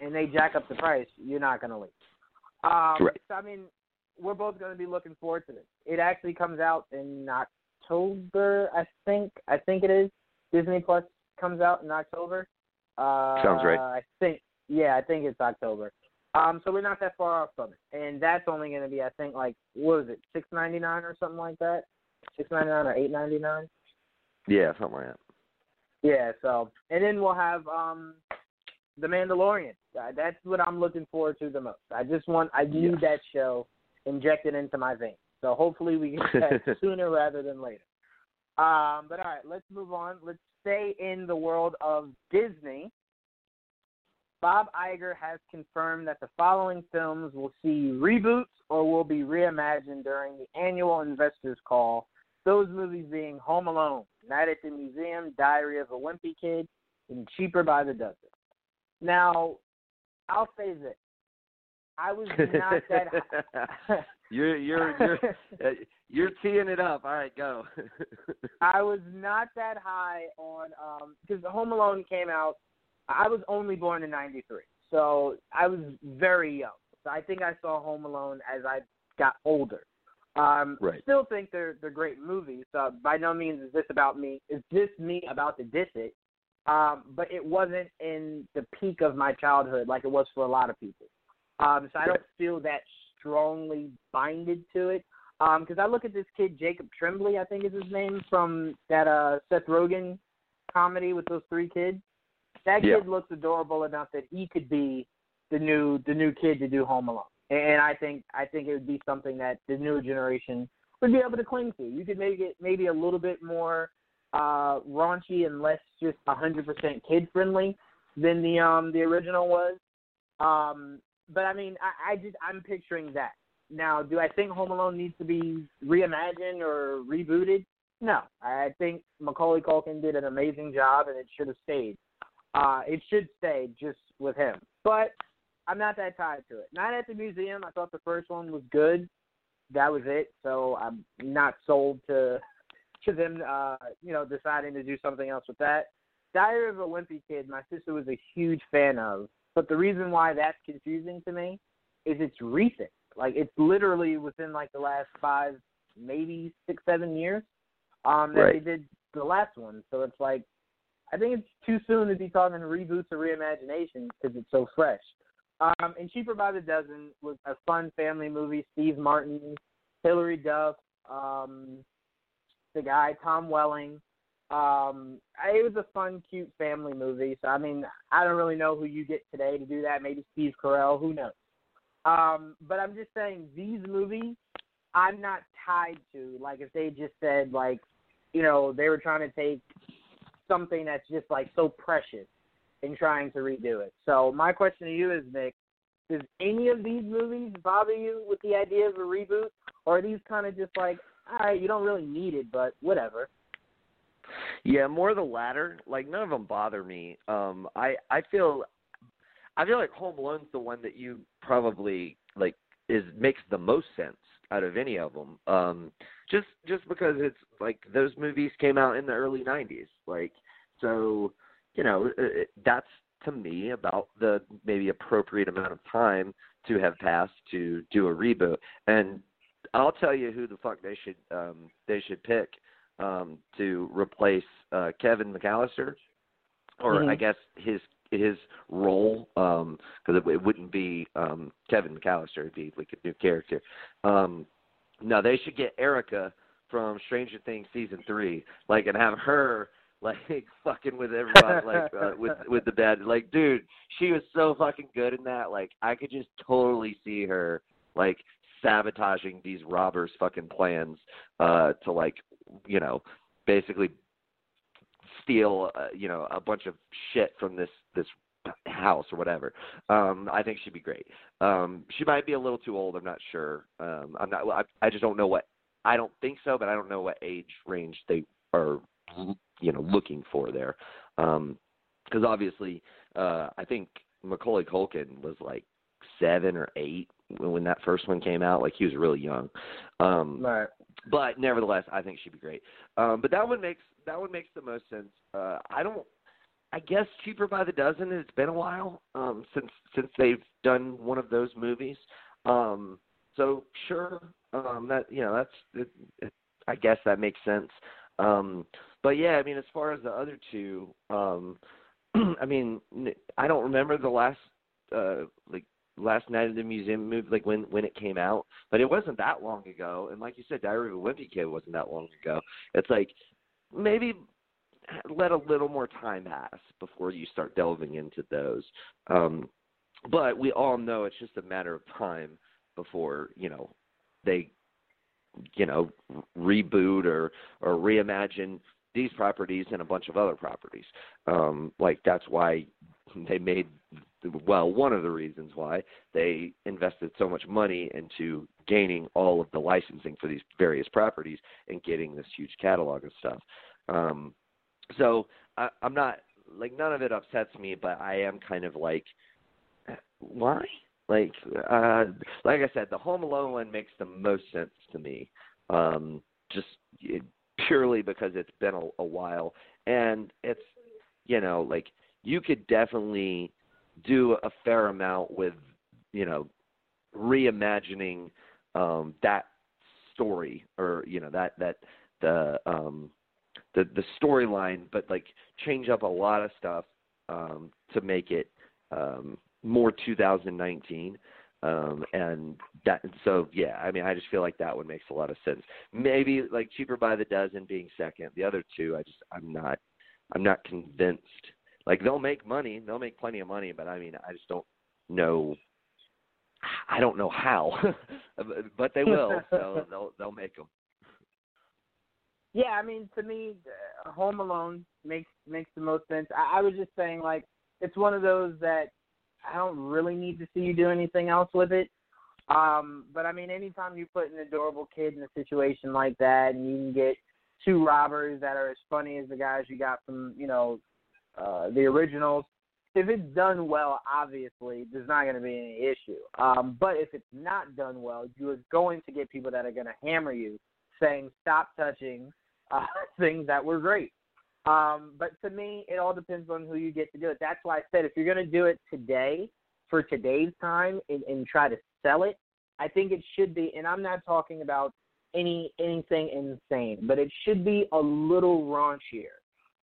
and they jack up the price, you're not going to leave. Um, Right. So I mean, we're both going to be looking forward to this. It actually comes out in October, I think. I think it is. Disney Plus comes out in October. Uh, Sounds right. I think. Yeah, I think it's October. Um, so we're not that far off from it, and that's only going to be, I think, like what was it, six ninety nine or something like that, six ninety nine or eight ninety nine. Yeah, something like that. Yeah. So, and then we'll have um, the Mandalorian. Uh, that's what I'm looking forward to the most. I just want, I need Yes. that show injected into my veins. So hopefully we get that sooner rather than later. Um, but all right, let's move on. Let's stay in the world of Disney. Bob Iger has confirmed that the following films will see reboots or will be reimagined during the annual investors call. Those movies being Home Alone, Night at the Museum, Diary of a Wimpy Kid, and Cheaper by the Dozen. Now, I'll say this. I was not that you're you're you're uh, you're teeing it up. All right, go. I was not that high on um because Home Alone came out. I was only born in '93, so I was very young. So I think I saw Home Alone as I got older. Um, Right. Still think they're they're great movies. So by no means is this about me. Is this me about to diss it? Um, but it wasn't in the peak of my childhood like it was for a lot of people. Um, so I don't feel that strongly binded to it. Because I look at this kid Jacob Tremblay, I think is his name, from that uh, Seth Rogen comedy with those three kids. That Yeah. kid looks adorable enough that he could be the new the new kid to do Home Alone. And I think I think it would be something that the newer generation would be able to cling to. You could make it maybe a little bit more uh, raunchy and less just hundred percent kid friendly than the um the original was. Um, but I mean, I, I just I'm picturing that. Now, do I think Home Alone needs to be reimagined or rebooted? No, I think Macaulay Culkin did an amazing job, and it should have stayed. Uh, it should stay just with him. But I'm not that tied to it. Night at the Museum, I thought the first one was good. That was it. So I'm not sold to to them, uh, you know, deciding to do something else with that. Diary of a Wimpy Kid, my sister was a huge fan of. But the reason why that's confusing to me is it's recent. Like it's literally within like the last five, maybe six, seven years um, that Right. they did the last one. So it's like, I think it's too soon to be talking reboots or reimaginations because it's so fresh. Um, and Cheaper by the Dozen was a fun family movie. Steve Martin, Hilary Duff, um, the guy Tom Welling. Um, it was a fun, cute family movie. So I mean, I don't really know who you get today to do that. Maybe Steve Carell. Who knows? Um, but I'm just saying these movies, I'm not tied to. Like if they just said like, you know, they were trying to take something that's just like so precious in trying to redo it. So my question to you is, Nick, does any of these movies bother you with the idea of a reboot, or are these kind of just like, all right, you don't really need it, but whatever? Yeah, more the latter. Like none of them bother me. Um, I I feel, I feel like Home Alone's the one that you probably like is makes the most sense out of any of them. Um, just just because it's like those movies came out in the early '90s. Like so, you know, it, that's to me about the maybe appropriate amount of time to have passed to do a reboot. And I'll tell you who the fuck they should um, they should pick um, to replace uh, Kevin McAllister, or Mhm. I guess his his role because it, it wouldn't be um, Kevin McAllister; it'd be like a new character. Um, no, they should get Erica from Stranger Things season three, like, and have her like fucking with everybody, like uh, with with the bad. Like, dude, she was so fucking good in that. Like, I could just totally see her like sabotaging these robbers' fucking plans uh to like you know basically steal uh, you know a bunch of shit from this this house or whatever. Um i think she'd be great. Um she might be a little too old i'm not sure. Um i'm not i, I just don't know what i don't think so but i don't know what age range they are you know looking for there. Um because obviously uh i think macaulay culkin was like seven or eight when that first one came out. Like he was really young. Um Right. But nevertheless, I think she'd be great. Um, but that one makes that one makes the most sense. Uh, I don't. I guess cheaper by the dozen. It's been a while um, since since they've done one of those movies. Um, so sure, um, that you know that's. It, it, I guess that makes sense. Um, but yeah, I mean, as far as the other two, um, I mean, I don't remember the last uh, like last night at the museum movie, like when when it came out, but it wasn't that long ago. And like you said, Diary of a Wimpy Kid wasn't that long ago. It's like maybe let a little more time pass before you start delving into those. Um, but we all know it's just a matter of time before you know they you know reboot or or reimagine these properties and a bunch of other properties. Um, like that's why they made well one of the reasons why they invested so much money into gaining all of the licensing for these various properties and getting this huge catalog of stuff. Um, so I, I'm not like none of it upsets me, but I am kind of like, why? Like, uh, like I said, the Home Alone one makes the most sense to me. Um, just it, purely because it's been a, a while, and it's you know like you could definitely do a fair amount with you know reimagining um that story or you know that that the um the the storyline but like change up a lot of stuff um to make it um more 2019 um and that so yeah i mean i just feel like that one makes a lot of sense. Maybe like cheaper by the dozen being second. The other two i just i'm not i'm not convinced like they'll make money they'll make plenty of money but i mean i just don't know i don't know how but they will so they'll they'll make them Yeah, I mean, to me, uh, Home Alone makes makes the most sense. I, I was just saying, like, it's one of those that I don't really need to see you do anything else with it. Um, but I mean, anytime you put an adorable kid in a situation like that, and you can get two robbers that are as funny as the guys you got from you know uh, the originals. If it's done well, obviously there's not going to be any issue. Um, but if it's not done well, you are going to get people that are going to hammer you, saying stop touching uh, things that were great. Um, but to me, it all depends on who you get to do it. That's why I said if you're going to do it today for today's time and, and try to sell it, I think it should be. And I'm not talking about any anything insane, but it should be a little raunchier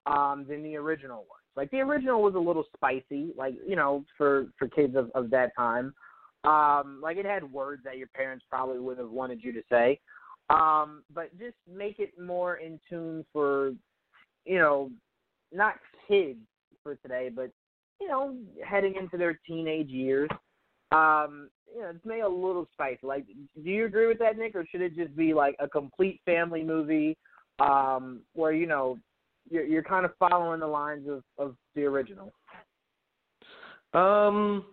um, than the original was. Like the original was a little spicy, like you know, for for kids of, of that time. Um, like it had words that your parents probably wouldn't have wanted you to say. Um, but just make it more in tune for you know, not kids for today, but you know, heading into their teenage years. Um, you know, it's made a little spicy. Like, do you agree with that, Nick, or should it just be like a complete family movie, um, where you know you're, you're kind of following the lines of of the original? Um,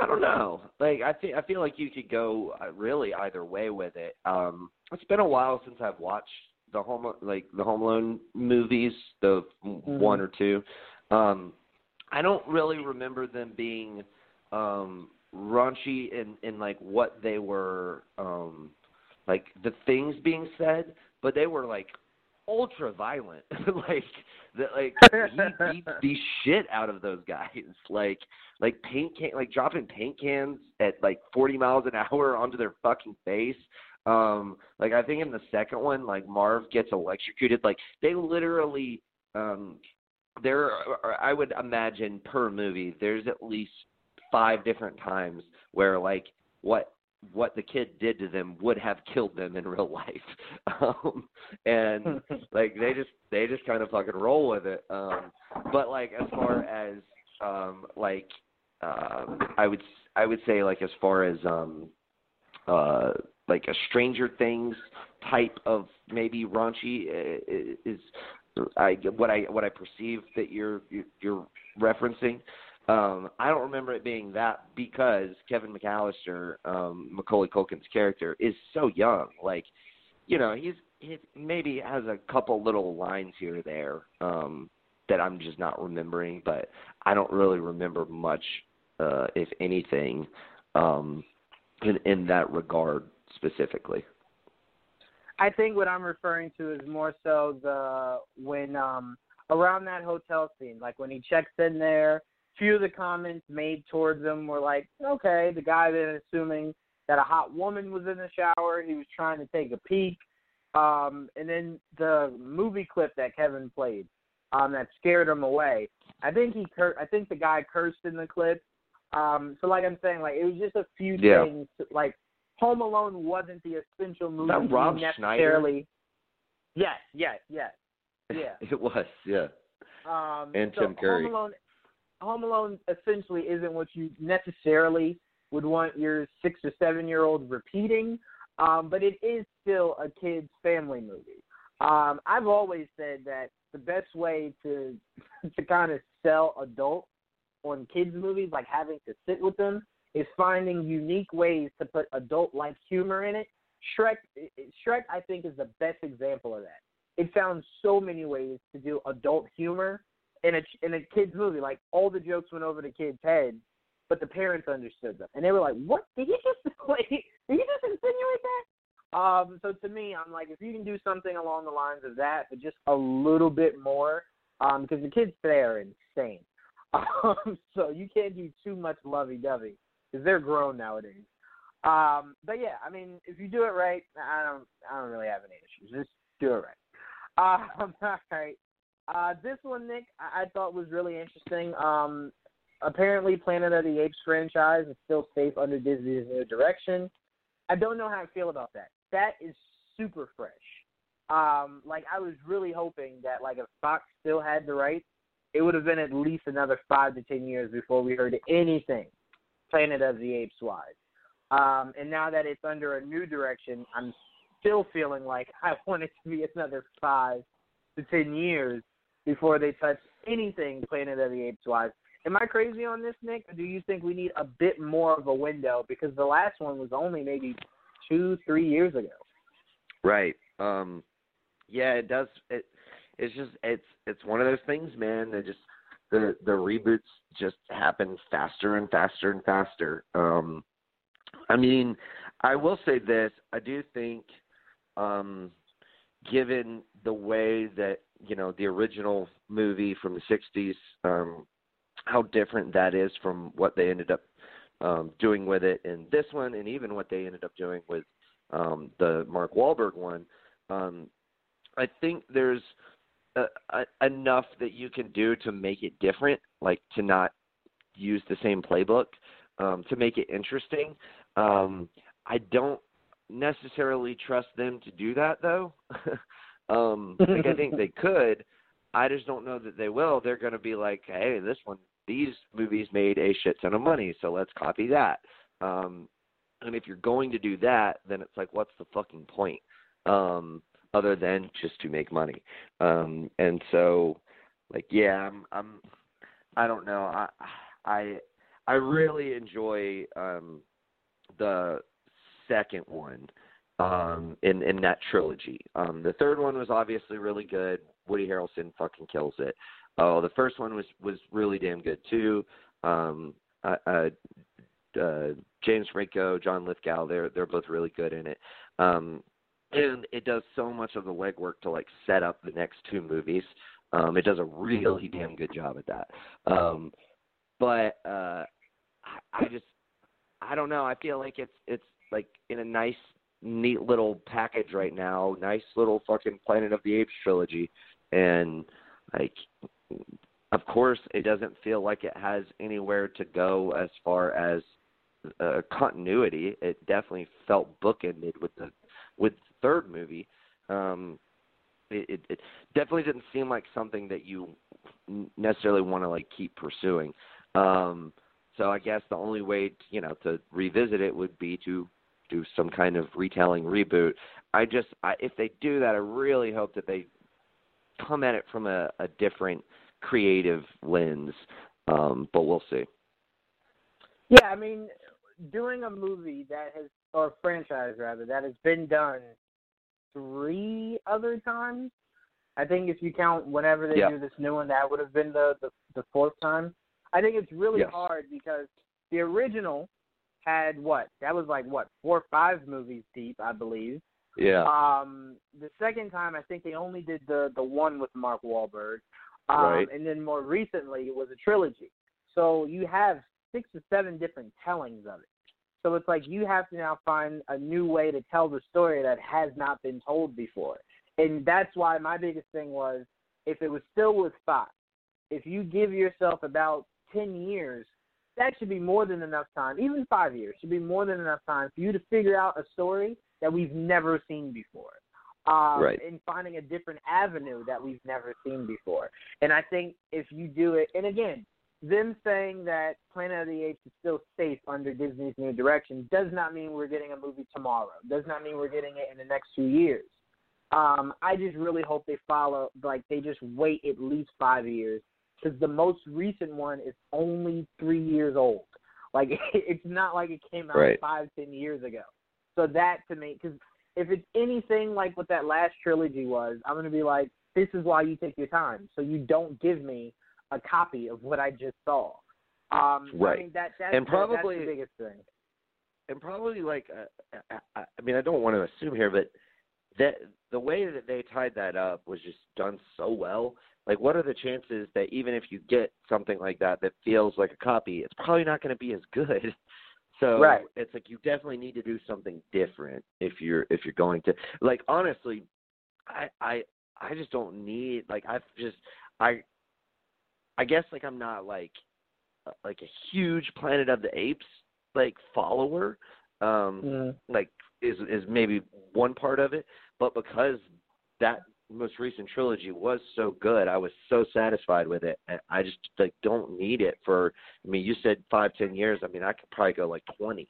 I don't know. Like, I think I feel like you could go uh, really either way with it. Um, it's been a while since I've watched the home like the Home Alone movies, the mm-hmm. one or two. Um, I don't really remember them being um raunchy in in like what they were um like the things being said, but they were like ultra violent. like that like he beat the shit out of those guys. Like like paint can like dropping paint cans at like 40 miles an hour onto their fucking face. Um, like I think in the second one, like Marv gets electrocuted. Like they literally, um, there. Are, I would imagine per movie, there's at least five different times where like what what the kid did to them would have killed them in real life um and like they just they just kind of fucking roll with it um but like as far as um like um i would i would say like as far as um uh like a Stranger Things type of maybe raunchy is I what I what I perceive that you're you're referencing. Um, I don't remember it being that because Kevin McAllister, um, Macaulay Culkin's character, is so young. Like, you know, he's he maybe has a couple little lines here or there um, that I'm just not remembering, but I don't really remember much, uh, if anything, um, in in that regard specifically? I think what I'm referring to is more so the when um around that hotel scene, like when he checks in there, few of the comments made towards him were like, okay, the guy then assuming that a hot woman was in the shower, he was trying to take a peek. Um, and then the movie clip that Kevin played, um, that scared him away. I think he cur- I think the guy cursed in the clip. Um, so like I'm saying, like it was just a few yeah. things like Home Alone wasn't the essential movie that Rob necessarily. Schneider? Yes, yes, yes. Yeah. it was, yeah. Um, and so Tim Curry. Home Alone, Home Alone essentially isn't what you necessarily would want your six or seven year old repeating, um, but it is still a kids' family movie. Um, I've always said that the best way to to kind of sell adults on kids' movies, like having to sit with them, is finding unique ways to put adult like humor in it. Shrek Shrek I think is the best example of that. It found so many ways to do adult humor in a in a kids movie. Like all the jokes went over the kids' heads, but the parents understood them, and they were like, "What did you just like? Did you just insinuate that?" Um, so to me, I'm like, if you can do something along the lines of that, but just a little bit more, um, because the kids today are insane. Um, so you can't do too much lovey-dovey because they're grown nowadays. Um, but yeah, I mean, if you do it right, I don't, I don't really have any issues. Just do it right. Um, all right. Uh, this one, Nick, I, I thought was really interesting. Um, apparently, Planet of the Apes franchise is still safe under Disney's new direction. I don't know how I feel about that. That is super fresh. Um, like I was really hoping that, like, if Fox still had the rights, it would have been at least another five to ten years before we heard anything Planet of the Apes wise. Um, and now that it's under a new direction, I'm still feeling like I want it to be another five to ten years before they touch anything Planet of the Apes wise. Am I crazy on this, Nick? Or do you think we need a bit more of a window? Because the last one was only maybe two, three years ago. Right. Um yeah, it does. It it's just it's it's one of those things, man. That just the the reboots just happen faster and faster and faster. Um, I mean, I will say this: I do think, um, given the way that you know the original movie from the '60s, um, how different that is from what they ended up um, doing with it in this one, and even what they ended up doing with um, the Mark Wahlberg one. Um, I think there's uh, enough that you can do to make it different, like to not use the same playbook, um, to make it interesting. Um, I don't necessarily trust them to do that though. um, like I think they could. I just don't know that they will. They're going to be like, hey, this one, these movies made a shit ton of money, so let's copy that. Um, and if you're going to do that, then it's like, what's the fucking point? Um, other than just to make money. Um, and so, like, yeah, I'm, I'm, I don't know. I, I, I really enjoy um, the second one um, in in that trilogy. Um, the third one was obviously really good. Woody Harrelson fucking kills it. Oh, the first one was was really damn good too. Um, uh, uh, uh, James Franco, John Lithgow, they're they're both really good in it. Um, and it does so much of the legwork to like set up the next two movies. Um, it does a really damn good job at that. Um, but uh, I, I just I don't know. I feel like it's it's like in a nice, neat little package right now. Nice little fucking Planet of the Apes trilogy, and like, of course, it doesn't feel like it has anywhere to go as far as uh, continuity. It definitely felt bookended with the with the third movie. Um, it, it, it definitely didn't seem like something that you necessarily want to like keep pursuing. Um, so I guess the only way to, you know to revisit it would be to do some kind of retelling reboot. I just I, if they do that, I really hope that they come at it from a, a different creative lens. Um, but we'll see. Yeah, I mean, doing a movie that has or franchise rather that has been done three other times. I think if you count whenever they yeah. do this new one, that would have been the the, the fourth time. I think it's really yes. hard because the original had what? That was like what four or five movies deep, I believe. Yeah. Um, the second time, I think they only did the the one with Mark Wahlberg, um, right. and then more recently it was a trilogy. So you have six or seven different tellings of it. So it's like you have to now find a new way to tell the story that has not been told before. And that's why my biggest thing was if it was still with Fox, if you give yourself about 10 years, that should be more than enough time, even five years should be more than enough time for you to figure out a story that we've never seen before. Um, right. And finding a different avenue that we've never seen before. And I think if you do it, and again, them saying that Planet of the Apes is still safe under Disney's new direction does not mean we're getting a movie tomorrow. Does not mean we're getting it in the next two years. Um, I just really hope they follow, like they just wait at least five years because the most recent one is only three years old. Like it's not like it came out right. five, ten years ago. So that to me, because if it's anything like what that last trilogy was, I'm gonna be like, this is why you take your time, so you don't give me a copy of what I just saw. Um, right. I mean, that, that's, and probably that's the biggest thing. And probably like, uh, I, I mean, I don't want to assume here, but that the way that they tied that up was just done so well. Like, what are the chances that even if you get something like that that feels like a copy, it's probably not going to be as good. So right. it's like you definitely need to do something different if you're if you're going to like honestly, I I I just don't need like I've just I I guess like I'm not like like a huge Planet of the Apes like follower. Um mm. like is is maybe one part of it, but because that most recent trilogy was so good, I was so satisfied with it. And I just like don't need it for I mean, you said five, ten years. I mean I could probably go like twenty,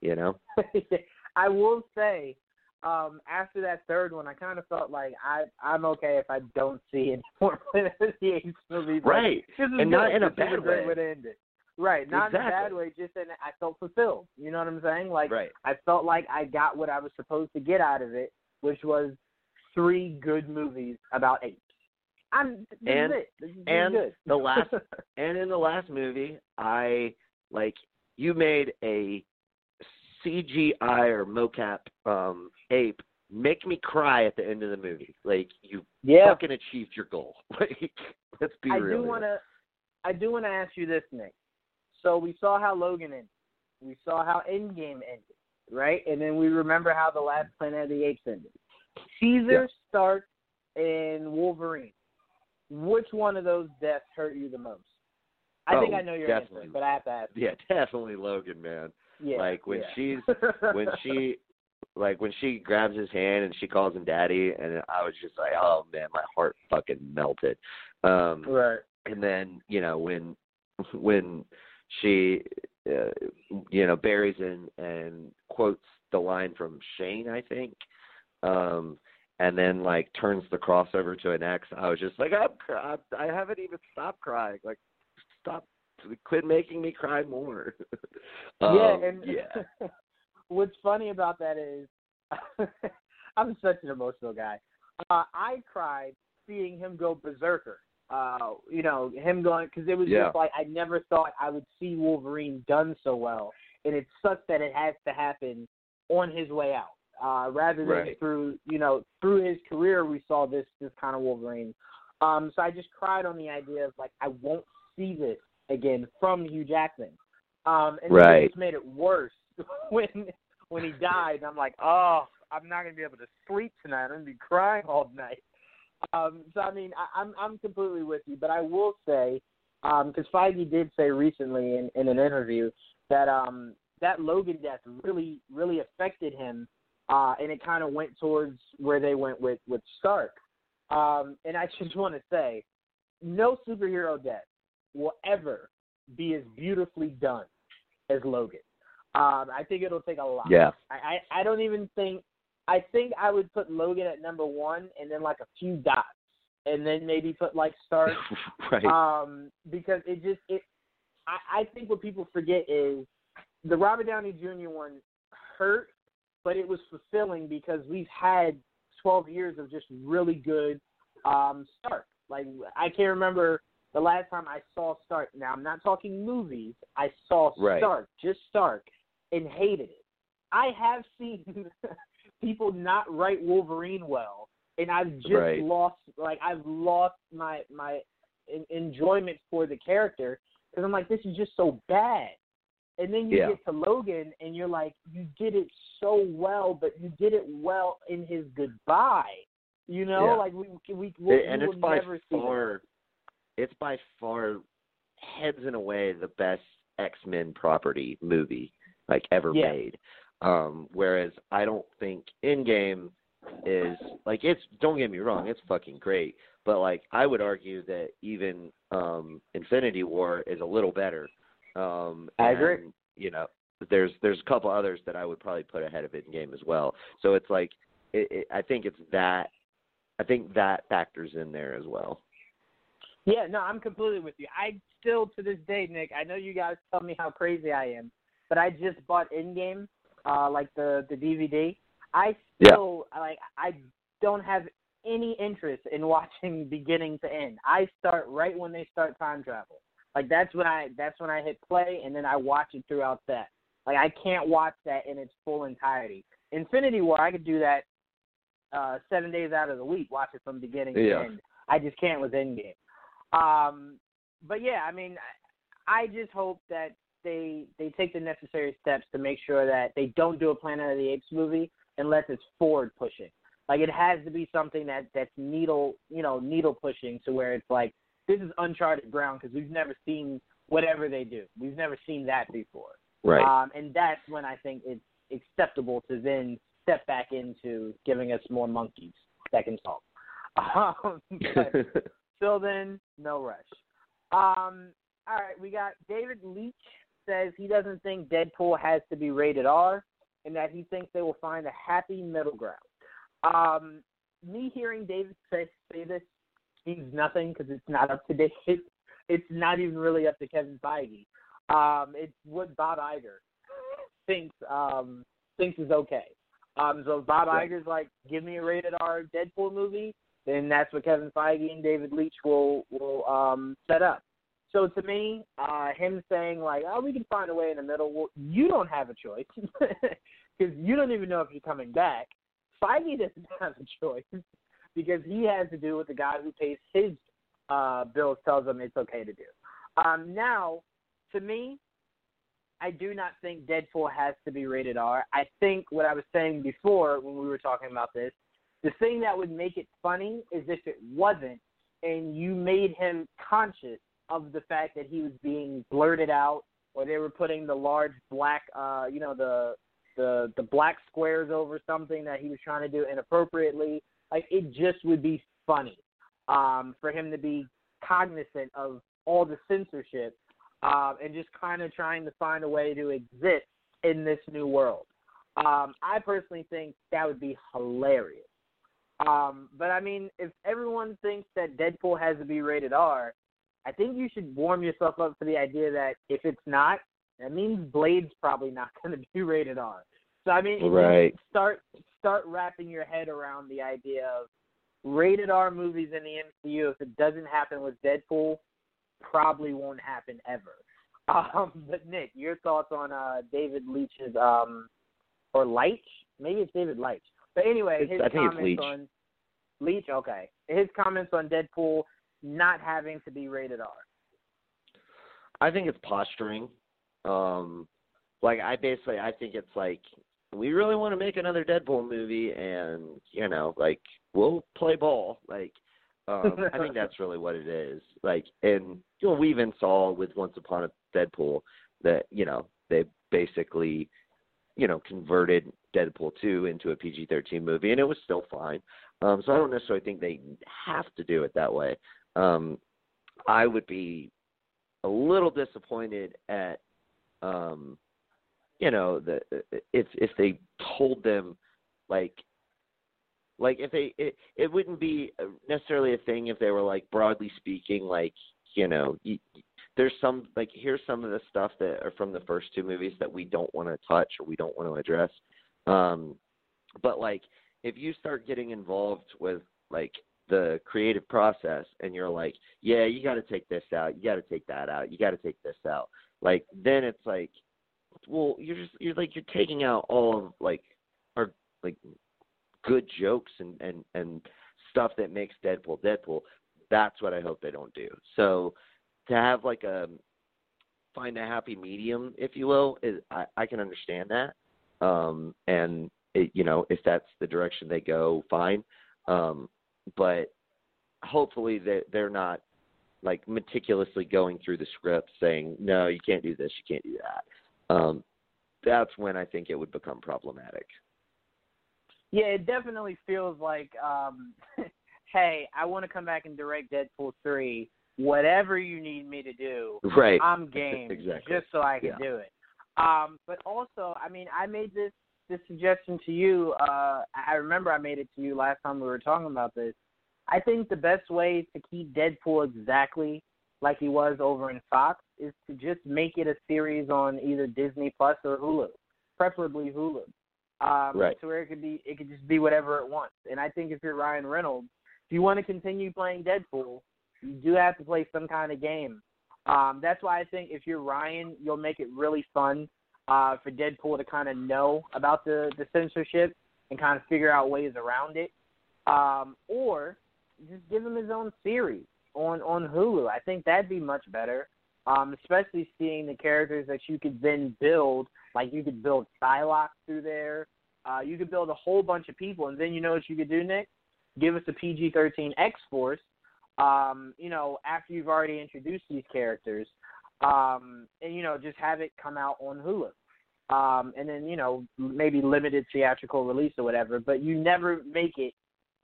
you know? I will say, um, after that third one, I kind of felt like I I'm okay if I don't see any more Planet of the Apes movies. Right, like, and good. not in a bad a way. way to end it. Right, not exactly. in a bad way. Just in I felt fulfilled. You know what I'm saying? Like right. I felt like I got what I was supposed to get out of it, which was three good movies about apes. I'm this And- is it. This is and good. the last- And in the last movie, I like you made a CGI or mocap um ape make me cry at the end of the movie. Like you yeah. fucking achieved your goal. Like let's be I real. do want to. I do want to ask you this, Nick. So we saw how Logan ended. We saw how Endgame ended, right? And then we remember how the last Planet of the Apes ended. Caesar, Yeah. Stark, and Wolverine. Which one of those deaths hurt you the most? I think Oh, I know your definitely. answer, but I have to ask. Yeah, definitely Logan, man. Yeah, like when yeah. she's when she like when she grabs his hand and she calls him daddy and I was just like, Oh man, my heart fucking melted. Um right. and then, you know, when when she uh, you know, buries in and quotes the line from Shane, I think. Um and then like turns the crossover to an X. I was just like, I'm, cr- I, I haven't even stopped crying. Like, stop, quit making me cry more. um, yeah, and yeah, what's funny about that is I'm such an emotional guy. Uh, I cried seeing him go berserker. Uh, you know, him going because it was Yeah. just like I never thought I would see Wolverine done so well, and it sucks that it has to happen on his way out, uh, rather than Right. through you know through his career we saw this this kind of Wolverine. Um, so I just cried on the idea of like I won't see this again from Hugh Jackman. Um, and Right. it just made it worse when when he died. And I'm like, oh, I'm not gonna be able to sleep tonight. I'm gonna be crying all night. Um, so I mean, I, I'm I'm completely with you, but I will say, because Feige did say recently in, in an interview that um that Logan death really really affected him, uh, and it kind of went towards where they went with with Stark. Um, and I just want to say, no superhero death will ever be as beautifully done as Logan. Um, I think it'll take a lot. yeah, I, I I don't even think I think I would put Logan at number one and then like a few dots and then maybe put like Stark right. um because it just it I, I think what people forget is the Robert Downey Jr. one hurt, but it was fulfilling because we've had twelve years of just really good um Stark. Like I can't remember the last time I saw Stark. Now I'm not talking movies. I saw Right. Stark, just Stark, and hated it. I have seen people not write Wolverine well, and I've just Right. lost like I've lost my my enjoyment for the character because I'm like this is just so bad. And then you Yeah. get to Logan, and you're like, you did it so well, but you did it well in his goodbye. You know, Yeah. like we we, we and we it's by never far, it's by far, heads and away the best X Men property movie like ever Yeah. made. Um, whereas I don't think Endgame is like it's. Don't get me wrong, it's fucking great. But like I would argue that even um, Infinity War is a little better. Um, I agree. You know, there's there's a couple others that I would probably put ahead of Endgame as well. So it's like it, it, I think it's that. I think that factors in there as well. Yeah, no, I'm completely with you. I still to this day, Nick, I know you guys tell me how crazy I am, but I just bought Endgame, uh, like the the DVD. I Yeah. still like I don't have any interest in watching beginning to end. I start right when they start time travel. Like that's when I that's when I hit play and then I watch it throughout that. Like I can't watch that in its full entirety. Infinity War, I could do that uh seven days out of the week, watch it from beginning Yeah. to end. I just can't with Endgame. Um, but yeah, I mean, I I just hope that they they take the necessary steps to make sure that they don't do a Planet of the Apes movie unless it's forward pushing. Like it has to be something that that's needle you know needle pushing to where it's like this is uncharted ground because we've never seen whatever they do. We've never seen that before. Right. Um, and that's when I think it's acceptable to then step back into giving us more monkeys that can talk. Um, but Till then, no rush. Um, all right, we got David Leitch says he doesn't think Deadpool has to be rated R, and that he thinks they will find a happy middle ground. Um, me hearing David say say this means nothing because it's not up to date. It's not even really up to Kevin Feige. Um, it's what Bob Iger thinks um, thinks is okay. Um, so if Bob Right. Iger's like, give me a rated R Deadpool movie, then that's what Kevin Feige and David Leitch will will um set up. So to me, uh, him saying like, "Oh, we can find a way in the middle," well, you don't have a choice because you don't even know if you're coming back. Feige doesn't have a choice because he has to do what the guy who pays his uh, bills tells him it's okay to do. Um, now, to me, I do not think Deadpool has to be rated R. I think what I was saying before when we were talking about this, the thing that would make it funny is if it wasn't, and you made him conscious of the fact that he was being blurted out, or they were putting the large black, uh, you know, the the the black squares over something that he was trying to do inappropriately. Like it just would be funny um, for him to be cognizant of all the censorship um, and just kind of trying to find a way to exist in this new world. Um, I personally think that would be hilarious. Um, but I mean, if everyone thinks that Deadpool has to be rated R, I think you should warm yourself up to the idea that if it's not, that means Blade's probably not going to be rated R. So I mean, Right. start start wrapping your head around the idea of rated R movies in the MCU. If it doesn't happen with Deadpool, probably won't happen ever. Um, but Nick, your thoughts on uh, David Leitch's um, or Leitch? Maybe it's David Leitch. But anyway, his comments on Leitch. Okay, his comments on Deadpool not having to be rated R. I think it's posturing. Um, like I basically, I think it's like we really want to make another Deadpool movie, and you know, like we'll play ball. Like um, I think that's really what it is. Like, and you know, we even saw with Once Upon a Deadpool that you know they basically, you know, converted Deadpool two into a PG thirteen movie, and it was still fine. Um, so I don't necessarily think they have to do it that way. Um, I would be a little disappointed at um you know the if if they told them like like if they it, it wouldn't be necessarily a thing if they were like broadly speaking like you know you, there's some like here's some of the stuff that are from the first two movies that we don't want to touch or we don't want to address um but like if you start getting involved with like the creative process and you're like, yeah, you got to take this out, you got to take that out, you got to take this out. Like then it's like, well, you're just you're like you're taking out all of like our like good jokes and and and stuff that makes Deadpool Deadpool. That's what I hope they don't do. So to have like a find a happy medium, if you will, is I, I can understand that. Um and it, you know, if that's the direction they go, fine. Um but hopefully they they're not like meticulously going through the script saying no you can't do this you can't do that um that's when i think it would become problematic Yeah, it definitely feels like, um, hey, I want to come back and direct Deadpool three. Whatever you need me to do, right I'm game, Exactly. just so I can Yeah. do it. Um, but also, I mean, I made this this suggestion to you. Uh, I remember I made it to you last time we were talking about this. I think the best way to keep Deadpool exactly like he was over in Fox is to just make it a series on either Disney Plus or Hulu, preferably Hulu. Um, Right. To where it could be, it could just be whatever it wants. And I think if you're Ryan Reynolds, if you want to continue playing Deadpool, you do have to play some kind of game. Um, that's why I think if you're Ryan, you'll make it really fun uh, for Deadpool to kind of know about the, the censorship and kind of figure out ways around it. Um, or just give him his own series on, on Hulu. I think that'd be much better, um, especially seeing the characters that you could then build. Like you could build Psylocke through there. Uh, you could build a whole bunch of people. And then you know what you could do, Nick? Give us a PG 13 X Force um, you know, after you've already introduced these characters, um, and you know, just have it come out on Hulu, um, and then you know, maybe limited theatrical release or whatever. But you never make it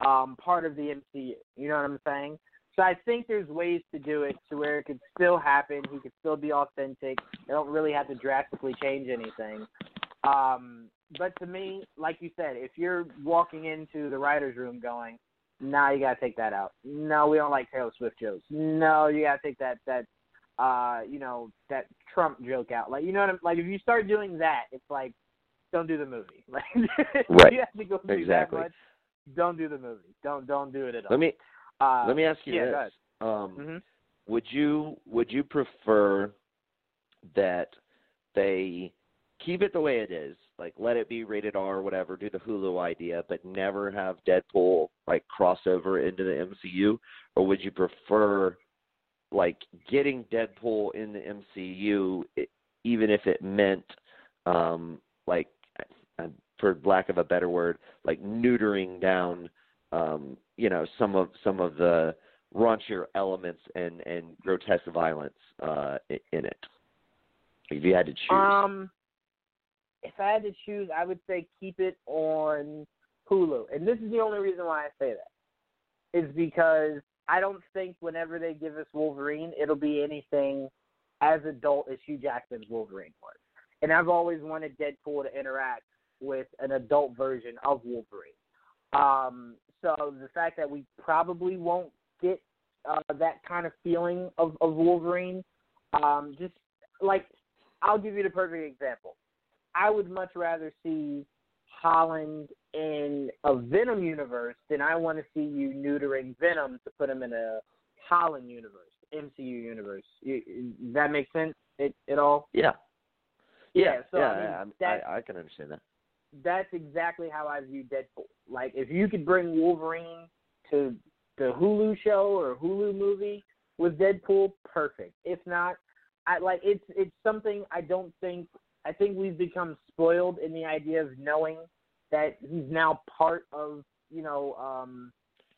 um, part of the MCU. You know what I'm saying? So I think there's ways to do it to where it could still happen. He could still be authentic. They don't really have to drastically change anything. Um, but to me, like you said, if you're walking into the writers' room going, "Nah, you gotta take that out. No, we don't like Taylor Swift jokes. No, you gotta take that that uh, you know, that Trump joke out. Like you know what I'm like if you start doing that, it's like don't do the movie. Like, Right. you have to go Exactly. that much. Don't do the movie. Don't don't do it at all. Let me uh, let me ask you yeah, this. Um, hmm would you would you prefer that they keep it the way it is, like let it be rated R or whatever, do the Hulu idea, but never have Deadpool like crossover into the MCU, or would you prefer like getting Deadpool in the MCU, i even if it meant um like for lack of a better word, like neutering down um you know some of some of the raunchier elements and and grotesque violence uh in it if you had to choose Um, if I had to choose, I would say keep it on Hulu, and this is the only reason why I say that is because I don't think whenever they give us Wolverine, it'll be anything as adult as Hugh Jackman's Wolverine was. And I've always wanted Deadpool to interact with an adult version of Wolverine. Um, so the fact that we probably won't get uh, that kind of feeling of, of Wolverine, um, just like I'll give you the perfect example. I would much rather see Holland in a Venom universe than I want to see you neutering Venom to put him in a Holland universe, MCU universe. You, that makes sense at, at all? yeah Yeah, so, yeah I mean, yeah, I, I can understand that that's exactly how I view Deadpool. Like if you could bring Wolverine to the Hulu show or Hulu movie with Deadpool, perfect. If not, I like it's it's something I don't think I think we've become spoiled in the idea of knowing that he's now part of, you know, um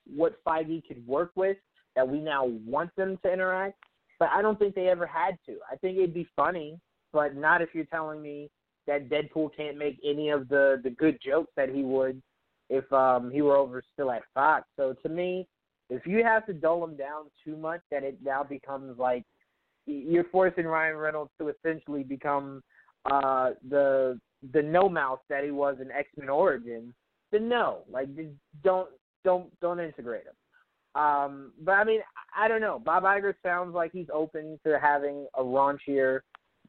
what Feige could work with, that we now want them to interact. But I don't think they ever had to. I think it'd be funny, but not if you're telling me that Deadpool can't make any of the the good jokes that he would if um he were over still at Fox. So to me, if you have to dull him down too much that it now becomes like you're forcing Ryan Reynolds to essentially become uh the the no mouse that he was in X Men Origins, then no. Like just don't don't don't integrate him. Um but I mean I don't know. Bob Iger sounds like he's open to having a raunchier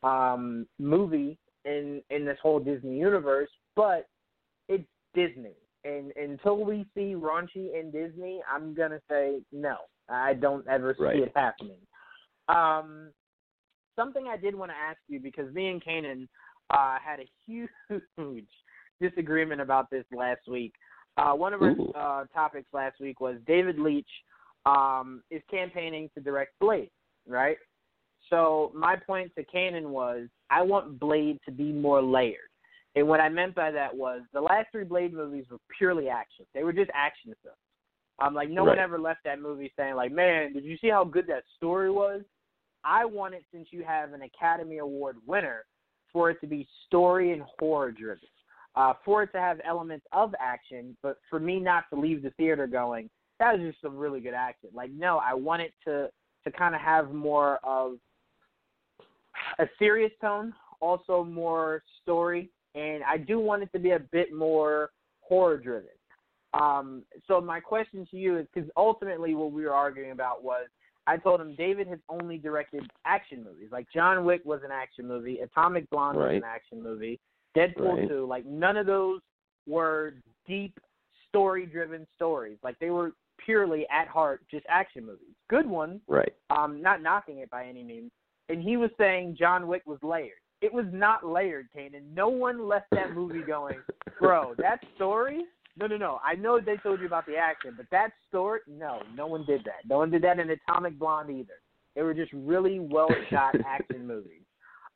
um movie in in this whole Disney universe, but it's Disney. And until we see raunchy in Disney, I'm gonna say no. I don't ever see Right. it happening. Um, something I did want to ask you because me and Kanan uh, had a huge disagreement about this last week. Uh, one of our uh, topics last week was David Leitch um, is campaigning to direct Blade, right? So my point to Kanan was I want Blade to be more layered. And what I meant by that was the last three Blade movies were purely action. They were just action films. Um, like no one ever left that movie saying like, "Man, did you see how good that story was?" I want it since you have an Academy Award winner for it to be story and horror driven. Uh, for it to have elements of action, but for me not to leave the theater going, that was just some really good action. Like, no, I want it to to kind of have more of a serious tone, also more story, and I do want it to be a bit more horror driven. Um, so my question to you is because ultimately what we were arguing about was I told him David has only directed action movies. Like John Wick was an action movie, Atomic Blonde was an action movie, Deadpool Right. 2. Like none of those were deep story driven stories. Like they were purely at heart just action movies. Good ones, right um, not knocking it by any means. And he was saying John Wick was layered. It was not layered, Kanan. No one left that movie going, bro, that story? No, no, no. I know they told you about the action, but that story? No, no one did that. No one did that in Atomic Blonde either. They were just really well shot action movies.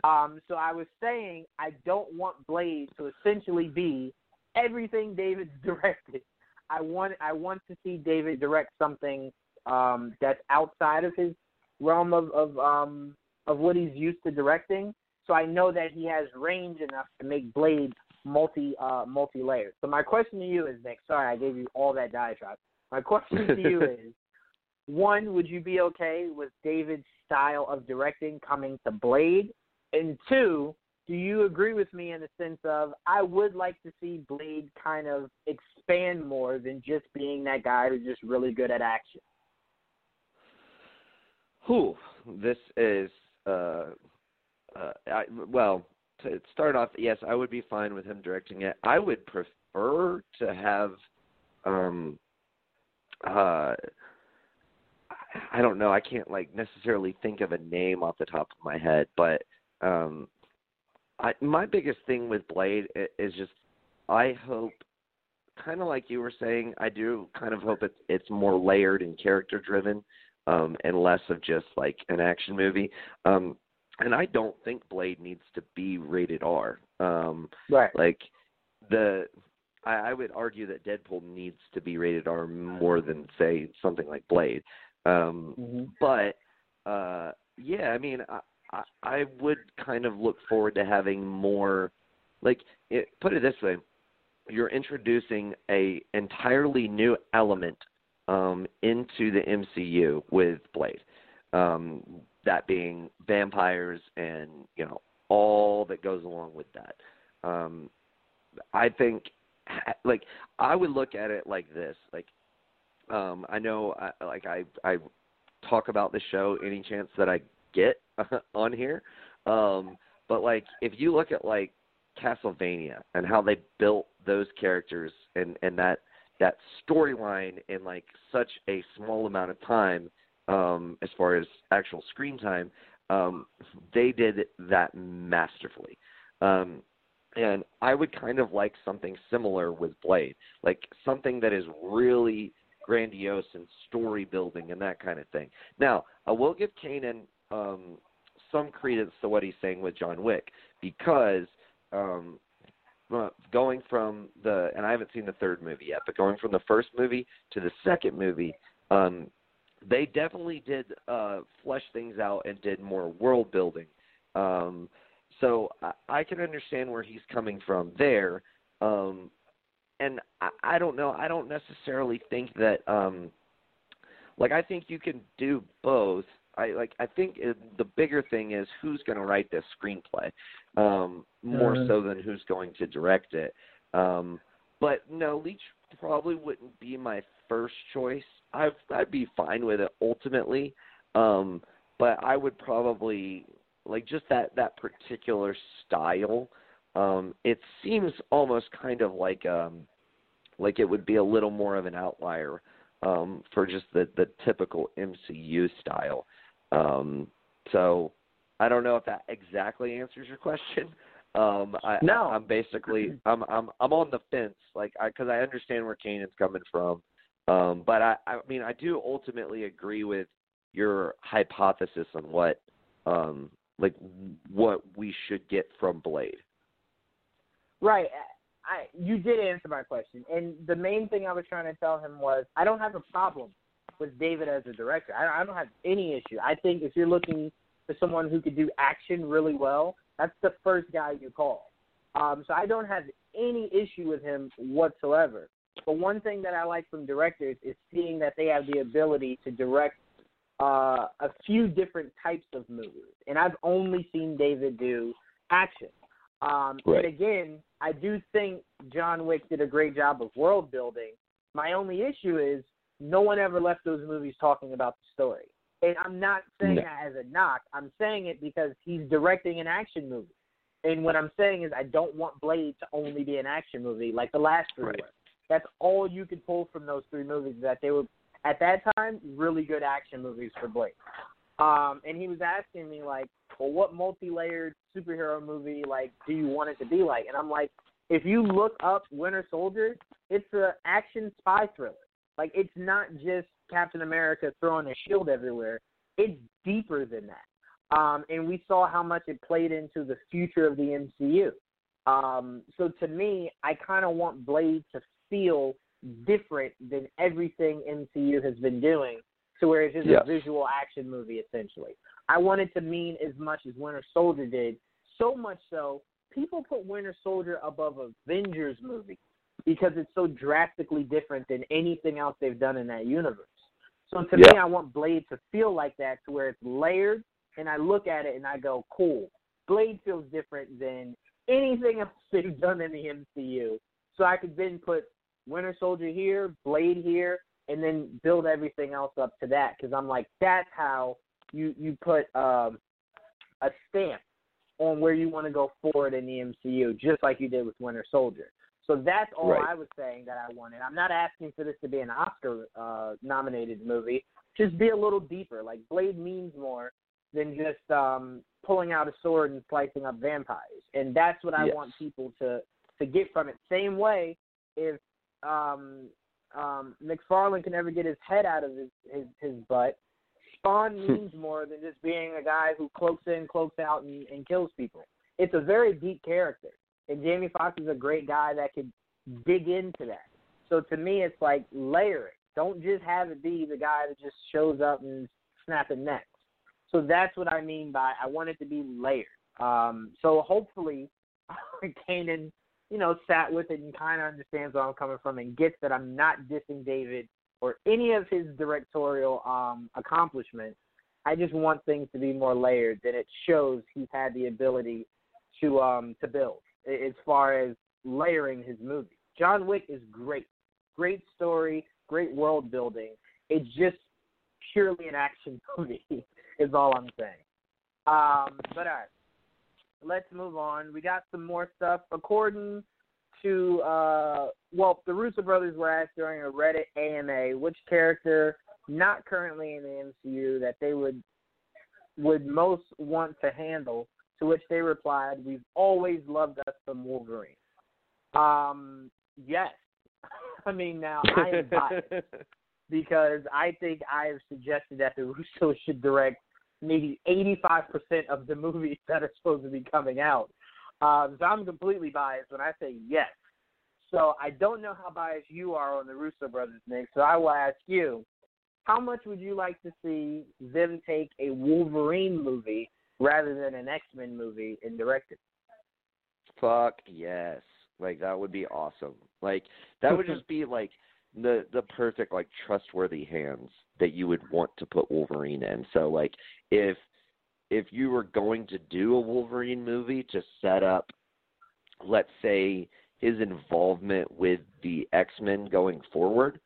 Um, so I was saying I don't want Blade to essentially be everything David's directed. I want I want to see David direct something um, that's outside of his realm of of um, of what he's used to directing. So I know that he has range enough to make Blade multi uh, multi layered. So my question to you is, Nick. Sorry, I gave you all that diatribe. My question to you is: one, would you be okay with David's style of directing coming to Blade? And two, do you agree with me in the sense of I would like to see Blade kind of expand more than just being that guy who's just really good at action? Whew, this is uh, uh, I, well, to start off, yes, I would be fine with him directing it. I would prefer to have um uh I don't know, I can't like necessarily think of a name off the top of my head, but um I my biggest thing with Blade is just I hope kind of like you were saying, I do kind of hope it's it's more layered and character driven um and less of just like an action movie. Um and I don't think Blade needs to be rated R. Um right. like the I, I would argue that Deadpool needs to be rated R more than say something like Blade. Um mm-hmm. but uh yeah, I mean I, I I would kind of look forward to having more like it, put it this way you're introducing a entirely new element um, into the MCU with Blade. Um, that being vampires and you know all that goes along with that. Um, I think like I would look at it like this. Like um, I know I, like I I talk about the show any chance that I get on here. Um, but like if you look at like Castlevania and how they built those characters and and that that storyline in like such a small amount of time um as far as actual screen time um they did that masterfully. Um and i would kind of like something similar with blade like something that is really grandiose and story building and that kind of thing. Now i will give kanan um some credence to what he's saying with john wick because um going from the and I haven't seen the third movie yet, but going from the first movie to the second movie, um, they definitely did uh, flesh things out and did more world building. Um, so I, I can understand where he's coming from there. Um, and I, I don't know. I don't necessarily think that. Um, like I think you can do both. I like. I think it, the bigger thing is who's going to write this screenplay, um, more Mhm. so than who's going to direct it. Um, but no, Leitch probably wouldn't be my first choice. I I'd be fine with it ultimately, um, but I would probably like just that that particular style. Um, it seems almost kind of like um, like it would be a little more of an outlier um, for just the the typical MCU style. Um, so I don't know if that exactly answers your question. Um, I, No. I, I'm basically I'm I'm I'm on the fence, like I because I understand where Kanan's coming from, um, but I I mean I do ultimately agree with your hypothesis on what um like what we should get from Blade. Right. I you did answer my question, and the main thing I was trying to tell him was I don't have a problem with David as a director. I, I don't have any issue. I think if you're looking for someone who could do action really well, that's the first guy you call. Um, so I don't have any issue with him whatsoever. But one thing that I like from directors is seeing that they have the ability to direct uh, a few different types of movies. And I've only seen David do action. Um, Right. And again, I do think John Wick did a great job of world building. My only issue is no one ever left those movies talking about the story. And I'm not saying No. that as a knock. I'm saying it because he's directing an action movie. And what I'm saying is I don't want Blade to only be an action movie like the last three Right. were. That's all you could pull from those three movies that they were at that time really good action movies for Blade. Um, and he was asking me like, well, what multi-layered superhero movie like do you want it to be like? And I'm like, if you look up Winter Soldier, it's a action spy thriller. Like it's not just Captain America throwing a shield everywhere. It's deeper than that. Um, and we saw how much it played into the future of the MCU. Um, so to me, I kind of want Blade to feel different than everything MCU has been doing, to where it's just Yes. a visual action movie essentially. I want it to mean as much as Winter Soldier did, so much so people put Winter Soldier above Avengers movie because it's so drastically different than anything else they've done in that universe. So to me, I want Blade to feel like that, to where it's layered, and I look at it and I go, cool. Blade feels different than anything else they've done in the MCU. So I could then put Winter Soldier here, Blade here, and then build everything else up to that because I'm like, that's how you you put um, a stamp on where you want to go forward in the MCU, just like you did with Winter Soldier. So that's all Right. I was saying that I wanted. I'm not asking for this to be an Oscar uh, nominated movie. Just be a little deeper. Like Blade means more than just um, pulling out a sword and slicing up vampires. And that's what I Yes. want people to to get from it. Same way, if um, um, McFarlane can never get his head out of his his, his butt, Spawn means more than just being a guy who cloaks in, cloaks out, and, and kills people. It's a very deep character, and Jamie Foxx is a great guy that could dig into that. So to me, it's like layer it. Don't just have it be the guy that just shows up and snapping necks. So that's what I mean by I want it to be layered. Um, so hopefully, Kanan, you know, sat with it and kind of understands where I'm coming from and gets that I'm not dissing David or any of his directorial um, accomplishments. I just want things to be more layered. That it shows he's had the ability to um, to build as far as layering his movie. John Wick is great, great story, great world building. It's just purely an action movie. is all I'm saying. Um, but all right, let's move on. We got some more stuff. According to uh, well, the Russo brothers were asked during a Reddit AMA which character not currently in the MCU that they would would most want to handle. To which they replied, "We've always loved us some Wolverine." Um, yes. I mean, now I am biased because I think I have suggested that the Russos should direct maybe 85% of the movies that are supposed to be coming out. Um, so I'm completely biased when I say yes. So I don't know how biased you are on the Russo brothers, Nick. So I will ask you, how much would you like to see them take a Wolverine movie rather than an X Men movie and direct it? Fuck yes. Like that would be awesome. Like that would just be like the the perfect like trustworthy hands that you would want to put Wolverine in. So like if if you were going to do a Wolverine movie to set up let's say his involvement with the X-Men going forward,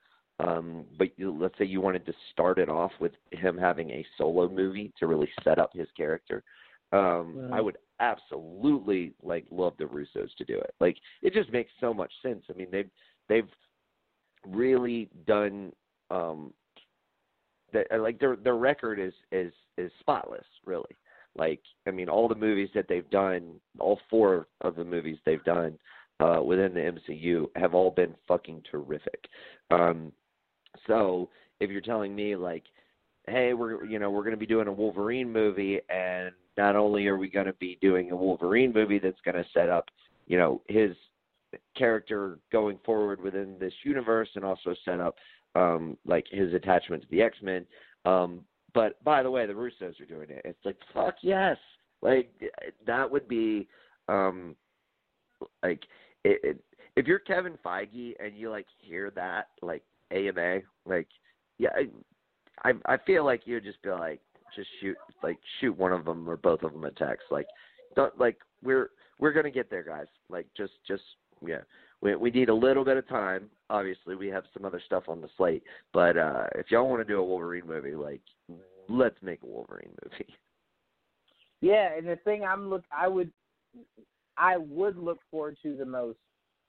um but you, let's say you wanted to start it off with him having a solo movie to really set up his character. Um. I would absolutely like love the Russos to do it. Like it just makes so much sense. I mean they've they've really done um that like their their record is is is spotless really like i mean all the movies that they've done all four of the movies they've done uh within the mcu have all been fucking terrific um so if you're telling me like hey we're you know we're going to be doing a wolverine movie and not only are we going to be doing a wolverine movie that's going to set up you know his character going forward within this universe and also set up um like his attachment to the X-Men. Um but by the way, the Russos are doing it. It's like fuck yes. Like that would be um like it, it, if you're Kevin Feige and you like hear that like AMA, like yeah, I I I feel like you'd just be like just shoot like shoot one of them or both of them a text. Like don't like we're we're gonna get there guys. Like just just yeah. We we need a little bit of time. Obviously we have some other stuff on the slate but uh if y'all want to do a wolverine movie like let's make a wolverine movie. Yeah, and the thing I'm look I would I would look forward to the most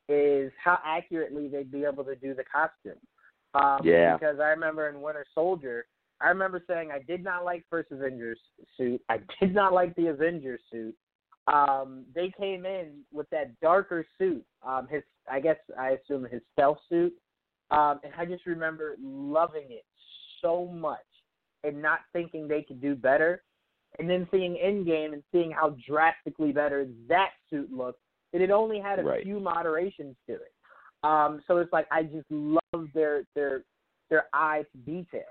is how accurately they'd be able to do the costume. Um Yeah. because I remember in Winter Soldier, I remember saying I did not like first Avengers suit. I did not like the Avengers suit. Um they came in with that darker suit. Um his I guess I assume his stealth suit. Um and I just remember loving it so much and not thinking they could do better and then seeing Endgame and seeing how drastically better that suit looked, and it only had a Right. few moderations to it. Um, so it's like I just love their their their eye to detail.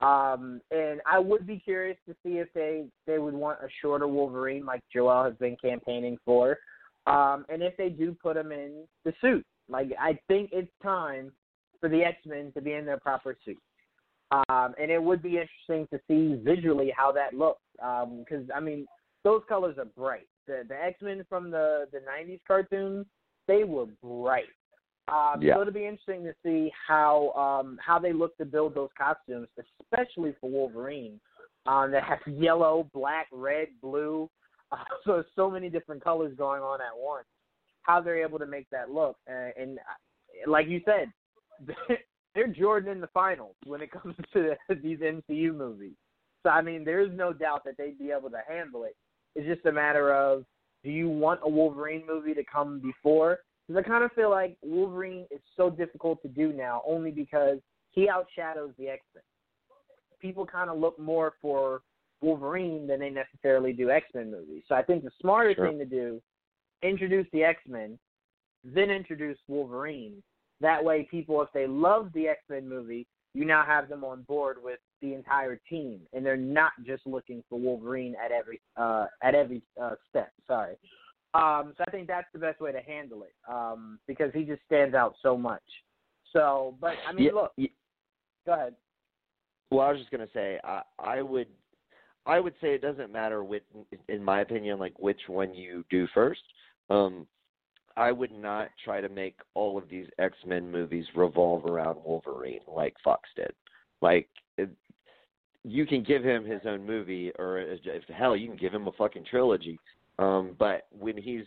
Um, and I would be curious to see if they they would want a shorter Wolverine like Joel has been campaigning for, um, and if they do put him in the suit. Like I think it's time for the X Men to be in their proper suit. Um, and it would be interesting to see visually how that looks. Because I mean, those colors are bright. The the X Men from the the '90s cartoons, they were bright. Um, Yeah. So it'll be interesting to see how um, how they look to build those costumes, especially for Wolverine, um, that has yellow, black, red, blue. Uh, so so many different colors going on at once. How they're able to make that look, uh, and uh, like you said, they're Jordan in the finals when it comes to these MCU movies. So I mean, there's no doubt that they'd be able to handle it. It's just a matter of do you want a Wolverine movie to come before? Because I kind of feel like Wolverine is so difficult to do now, only because he outshadows the X Men. People kind of look more for Wolverine than they necessarily do X Men movies. So I think the smarter Sure. thing to do, introduce the X Men, then introduce Wolverine. That way, people, if they love the X Men movie, you now have them on board with the entire team, and they're not just looking for Wolverine at every uh, at every uh, step. Sorry. Um, so I think that's the best way to handle it um, because he just stands out so much. So, but I mean, Yeah, look, yeah. go ahead. Well, I was just gonna say I I would I would say it doesn't matter which, in my opinion, like which one you do first. Um, I would not try to make all of these X Men movies revolve around Wolverine like Fox did. Like it, you can give him his own movie, or if hell, you can give him a fucking trilogy. Um, but when he's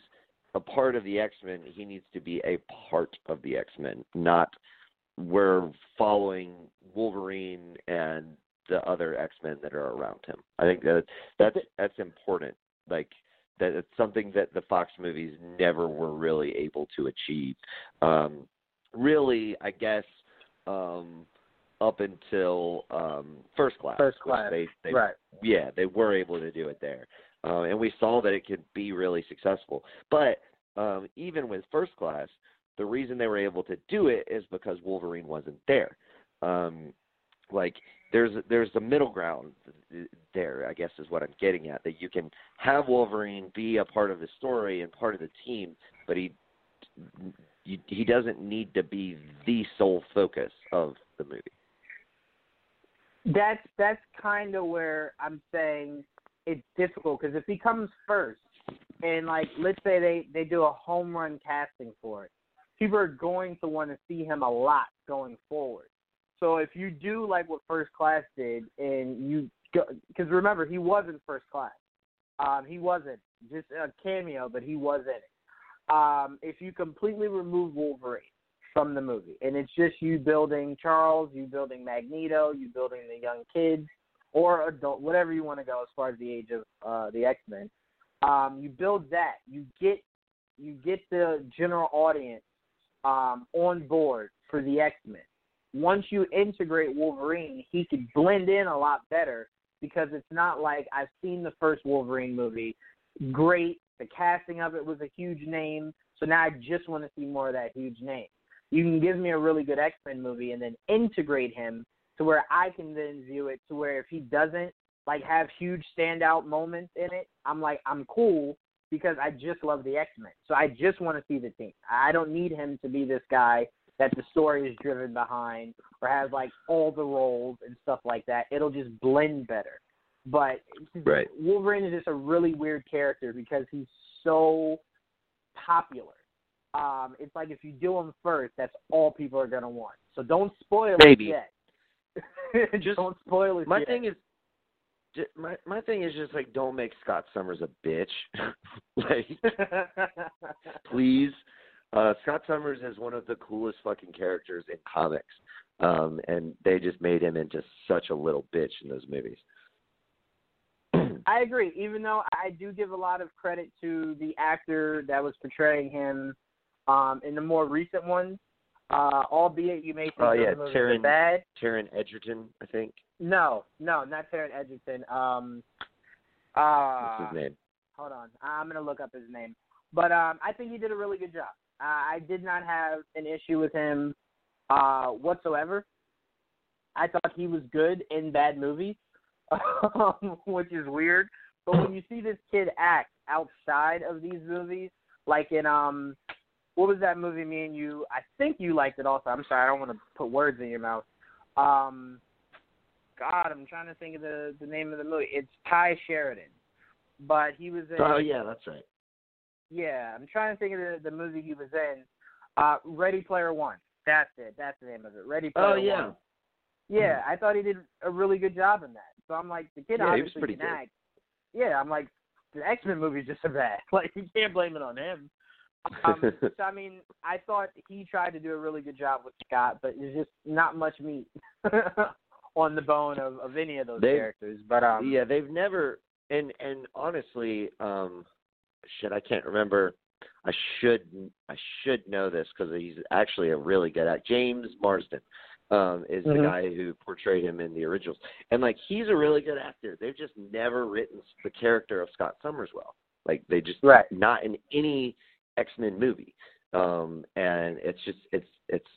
a part of the X Men, he needs to be a part of the X Men, not we're following Wolverine and the other X Men that are around him. I think that that's that's important. Like that it's something that the Fox movies never were really able to achieve. Um, really, I guess um, up until um, First Class. First Class, They, they, right. Yeah, they were able to do it there, uh, and we saw that it could be really successful. But um, even with First Class, the reason they were able to do it is because Wolverine wasn't there. Um, like there's there's the middle ground there, I guess is what I'm getting at. That you can have Wolverine be a part of the story and part of the team, but he he, he doesn't need to be the sole focus of the movie. That's that's kind of where I'm saying it's difficult because if he comes first, and like let's say they they do a home run casting for it, people are going to want to see him a lot going forward. So if you do like what First Class did, and you because remember he wasn't First Class, um, he wasn't just a cameo, but he was in it. Um, if you completely remove Wolverine from the movie, and it's just you building Charles, you building Magneto, you building the young kids or adult, whatever you want to go as far as the age of uh, the X Men. Um, you build that, you get you get the general audience um, on board for the X Men. Once you integrate Wolverine, he could blend in a lot better because it's not like I've seen the first Wolverine movie. Great, the casting of it was a huge name, so now I just want to see more of that huge name. You can give me a really good X Men movie and then integrate him to where I can then view it to where if he doesn't like have huge standout moments in it, I'm like I'm cool because I just love the X Men. So I just want to see the team. I don't need him to be this guy that the story is driven behind or has like all the roles and stuff like that. It'll just blend better. But Right. Wolverine is just a really weird character because he's so popular. Um, it's like if you do him first, that's all people are gonna want. So don't spoil Maybe. it yet. Just- don't spoil it My yet. thing is, ju- my my thing is just like don't make Scott Summers a bitch. like please. Uh, Scott Summers is one of the coolest fucking characters in comics, um, and they just made him into such a little bitch in those movies. I agree. Even though I do give a lot of credit to the actor that was portraying him um, in the more recent ones, uh, albeit you may think Oh, those yeah, movies Taron- are bad. Taron Egerton, I think. No, no, not Taron Edgerton. Um, uh, What's his name? hold on, I'm gonna look up his name. But um, I think he did a really good job. Uh, I did not have an issue with him uh, whatsoever. I thought he was good in bad movies, um, which is weird. But when you see this kid act outside of these movies, like in um, what was that movie? Me and you, I think you liked it also. I'm sorry, I don't want to put words in your mouth. Um, God, I'm trying to think of the the name of the movie. It's Tye Sheridan, but he was in. Oh yeah, that's right. Yeah, I'm trying to think of the, the movie he was in. Uh, Ready Player One. That's it. That's the name of it. Ready Player Oh yeah. One. Yeah, I thought he did a really good job in that. So I'm like, the kid Yeah, he was obviously pretty can good. act. Yeah, I'm like, the X Men movies just are bad. Like you can't blame it on him. Um, so I mean, I thought he tried to do a really good job with Scott, but there's just not much meat on the bone of, of any of those They- characters. But um, yeah, they've never and and honestly, um shit, I can't remember. I should I should know this because he's actually a really good act. James Marsden um is the Mhm. guy who portrayed him in the originals, and like he's a really good actor. They've just never written the character of Scott Summers well. Like they just Right. not in any X Men movie, um and it's just it's it's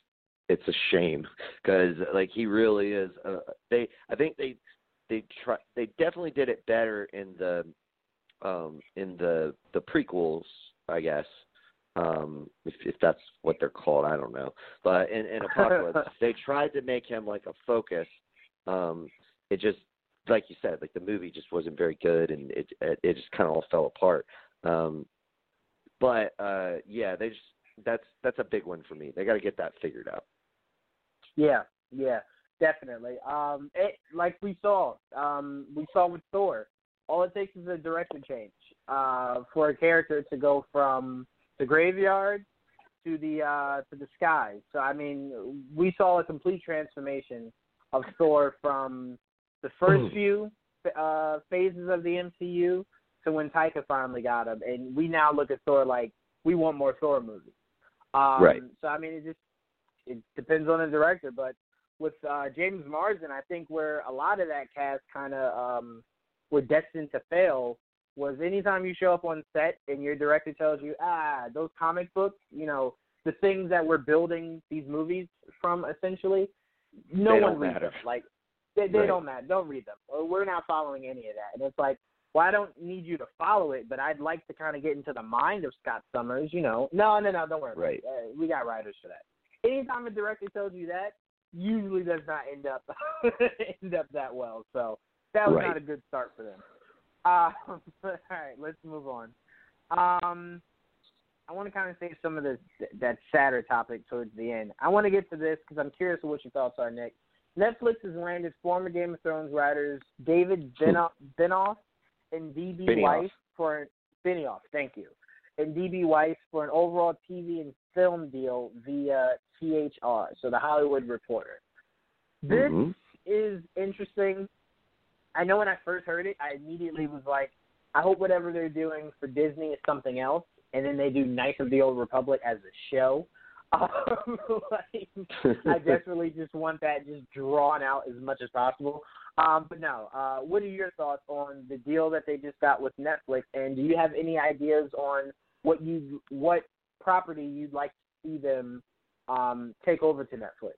it's a shame because like he really is. Uh, they I think they they try they definitely did it better in the um in the the prequels i guess um if if that's what they're called i don't know. But in in apocalypse they tried to make him like a focus. Um it just like you said like the movie just wasn't very good and it it, it just kind of all fell apart. Um but uh yeah they just that's that's a big one for me they got to get that figured out Yeah, yeah, definitely. Um, it, like we saw, um, we saw with Thor, all it takes is a direction change uh, for a character to go from the graveyard to the uh, to the sky. So I mean, we saw a complete transformation of Thor from the first few uh, phases of the MCU to when Taika finally got him, and we now look at Thor like we want more Thor movies. Um, Right. So I mean, it just it depends on the director, but with uh, James Marsden, I think where a lot of that cast kind of um, were destined to fail was anytime you show up on set and your director tells you, ah, those comic books, you know, the things that we're building these movies from, essentially, no They one reads matter. them. Like they, they Right. don't matter. Don't read them. We're not following any of that. And it's like, well, I don't need you to follow it, but I'd like to kind of get into the mind of Scott Summers. You know, no, no, no, don't worry. Right. Uh, we got writers for that. Anytime a director tells you that, usually does not end up end up that well. So that was Right. not a good start for them. Uh, all right, let's move on. Um, I want to kind of save some of this that sadder topic towards the end. I want to get to this because I'm curious what your thoughts are, Nick. Netflix has landed former Game of Thrones writers David Benioff and DB Benioff. Weiss for Benioff. Thank you, and DB Weiss for an overall TV and film deal via THR, so the Hollywood Reporter. This Mhm. is interesting. I know when I first heard it, I immediately was like, I hope whatever they're doing for Disney is something else, and then they do Knights of the Old Republic as a show. Um, like, I desperately just want that just drawn out as much as possible. Um, but no, uh, what are your thoughts on the deal that they just got with Netflix? And do you have any ideas on what you what property you'd like to see them um, take over to Netflix?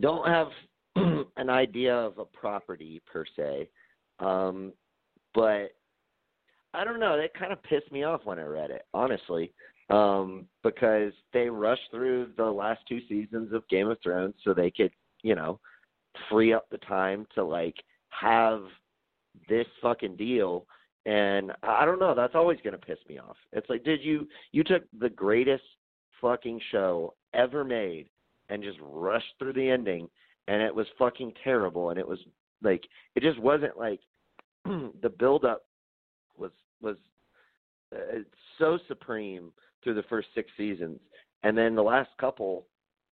don't have an idea of a property per se, um, but I don't know. That kind of pissed me off when I read it, honestly, um, because they rushed through the last two seasons of Game of Thrones so they could, you know, free up the time to like have this fucking deal. And I don't know. That's always going to piss me off. It's like, did you you took the greatest fucking show ever made and just rushed through the ending and it was fucking terrible and it was like it just wasn't like the build up was was uh, so supreme through the first 6 seasons and then the last couple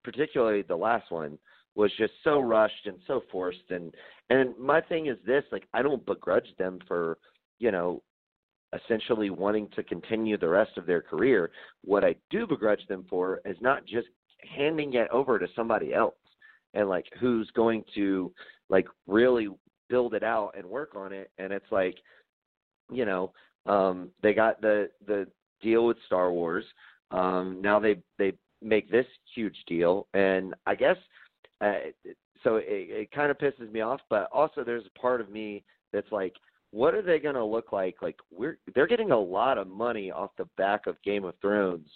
particularly the last one was just so rushed and so forced. And and my thing is this like I don't begrudge them for you know essentially wanting to continue the rest of their career. What I do begrudge them for is not just handing it over to somebody else and like who's going to like really build it out and work on it. And it's like you know um they got the the deal with Star Wars. Um now they they make this huge deal. And I guess uh, so it, it kind of pisses me off but also there's a part of me that's like what are they going to look like like we're they're getting a lot of money off the back of Game of Thrones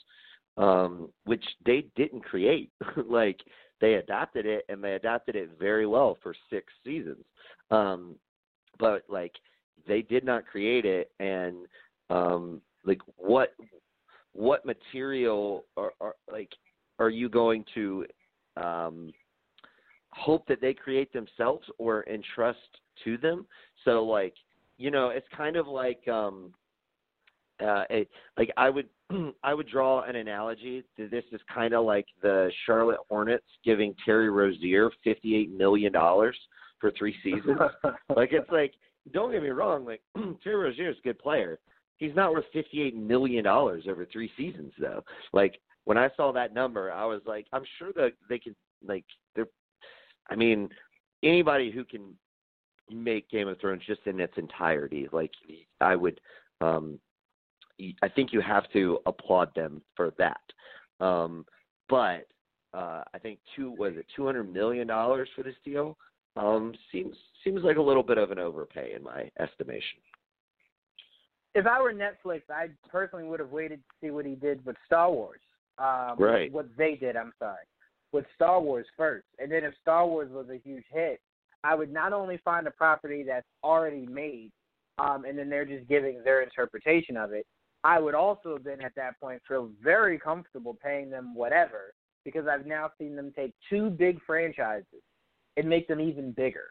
um, which they didn't create. like they adapted it and they adapted it very well for six seasons. Um, but like they did not create it, and um, like what what material are, are like are you going to um, hope that they create themselves or entrust to them? So like you know, it's kind of like um uh it, like I would I would draw an analogy. To this is kind of like the Charlotte Hornets giving Terry Rozier fifty eight million dollars for three seasons. like it's like don't get me wrong, like Terry Rozier is a good player. He's not worth fifty eight million dollars over three seasons though. Like when I saw that number, I was like, I'm sure that they could like I mean, anybody who can make Game of Thrones just in its entirety, like I would um I think you have to applaud them for that. Um, but uh, I think two was it two hundred million dollars for this deal um, seems seems like a little bit of an overpay in my estimation. If I were Netflix, I personally would have waited to see what he did with Star Wars. Um, right. What they did, I'm sorry, with Star Wars first, and then if Star Wars was a huge hit, I would not only find a property that's already made, um, and then they're just giving their interpretation of it. I would also then at that point feel very comfortable paying them whatever because I've now seen them take two big franchises and make them even bigger.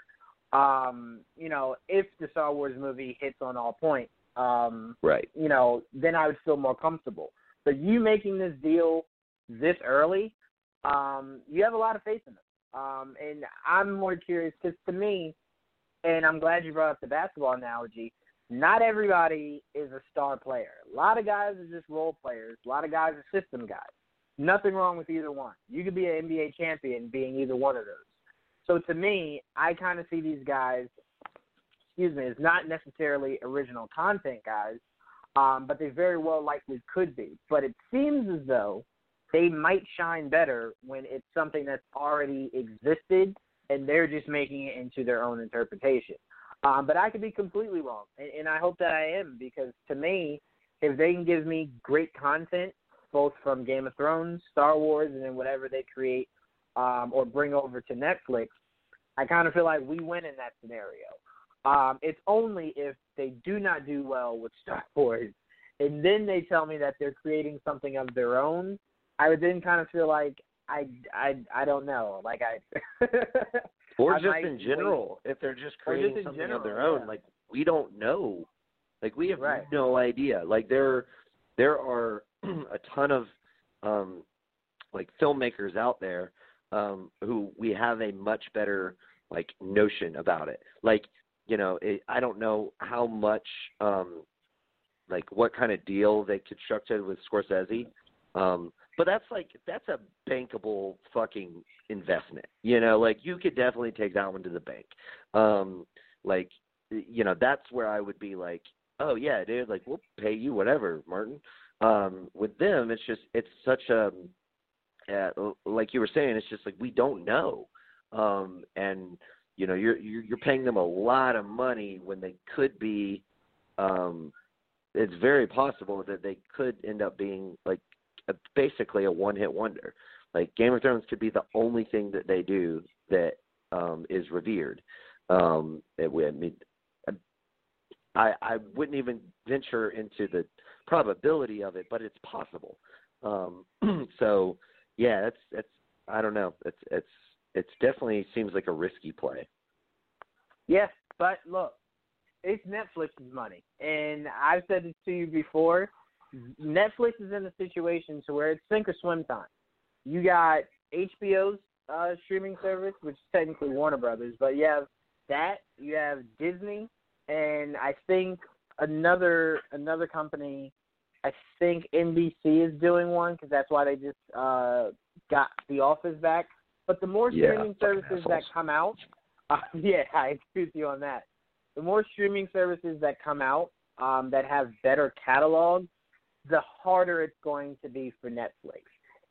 Um, you know, if the Star Wars movie hits on all points, um, right? You know, then I would feel more comfortable. But you making this deal this early, um, you have a lot of faith in them. Um, and I'm more curious because to me, and I'm glad you brought up the basketball analogy. Not everybody is a star player. A lot of guys are just role players. A lot of guys are system guys. Nothing wrong with either one. You could be an NBA champion being either one of those. So to me, I kind of see these guys, excuse me, as not necessarily original content guys, um, but they very well likely could be. But it seems as though they might shine better when it's something that's already existed and they're just making it into their own interpretation. Um, but I could be completely wrong, and, and I hope that I am because to me, if they can give me great content, both from Game of Thrones, Star Wars, and then whatever they create um, or bring over to Netflix, I kind of feel like we win in that scenario. Um, it's only if they do not do well with Star Wars, and then they tell me that they're creating something of their own. I would then kind of feel like I I I don't know, like I. or I just in general, if they're just creating just something general, of their own, yeah. like we don't know, like we have Right. no idea. Like there, there are a ton of um, like filmmakers out there um, who we have a much better like notion about it. Like you know, it, I don't know how much um, like what kind of deal they constructed with Scorsese. Um, but that's like that's a bankable fucking investment. You know, like you could definitely take that one to the bank. Um, like you know, that's where I would be like, oh yeah, dude, like we'll pay you whatever, Martin. Um, with them, it's just it's such a uh, like you were saying, it's just like we don't know, um, and you know you're you're you're paying them a lot of money when they could be. Um, it's very possible that they could end up being like a, basically a one-hit wonder. Like Game of Thrones could be the only thing that they do that um, is revered. Um, it, I mean, I I wouldn't even venture into the probability of it, but it's possible. Um, so yeah, that's that's I don't know. It's it's it's definitely seems like a risky play. Yes, but look, it's Netflix's money, and I've said this to you before. Netflix is in a situation to where it's sink or swim time. You got HBO's uh, streaming service, which is technically Warner Brothers, but you have that. You have Disney, and I think another another company. I think NBC is doing one because that's why they just uh, got The Office back. But the more streaming fucking services that come out, uh, yeah, I agree with you on that. The more streaming services that come out um, that have better catalogs, the harder it's going to be for Netflix.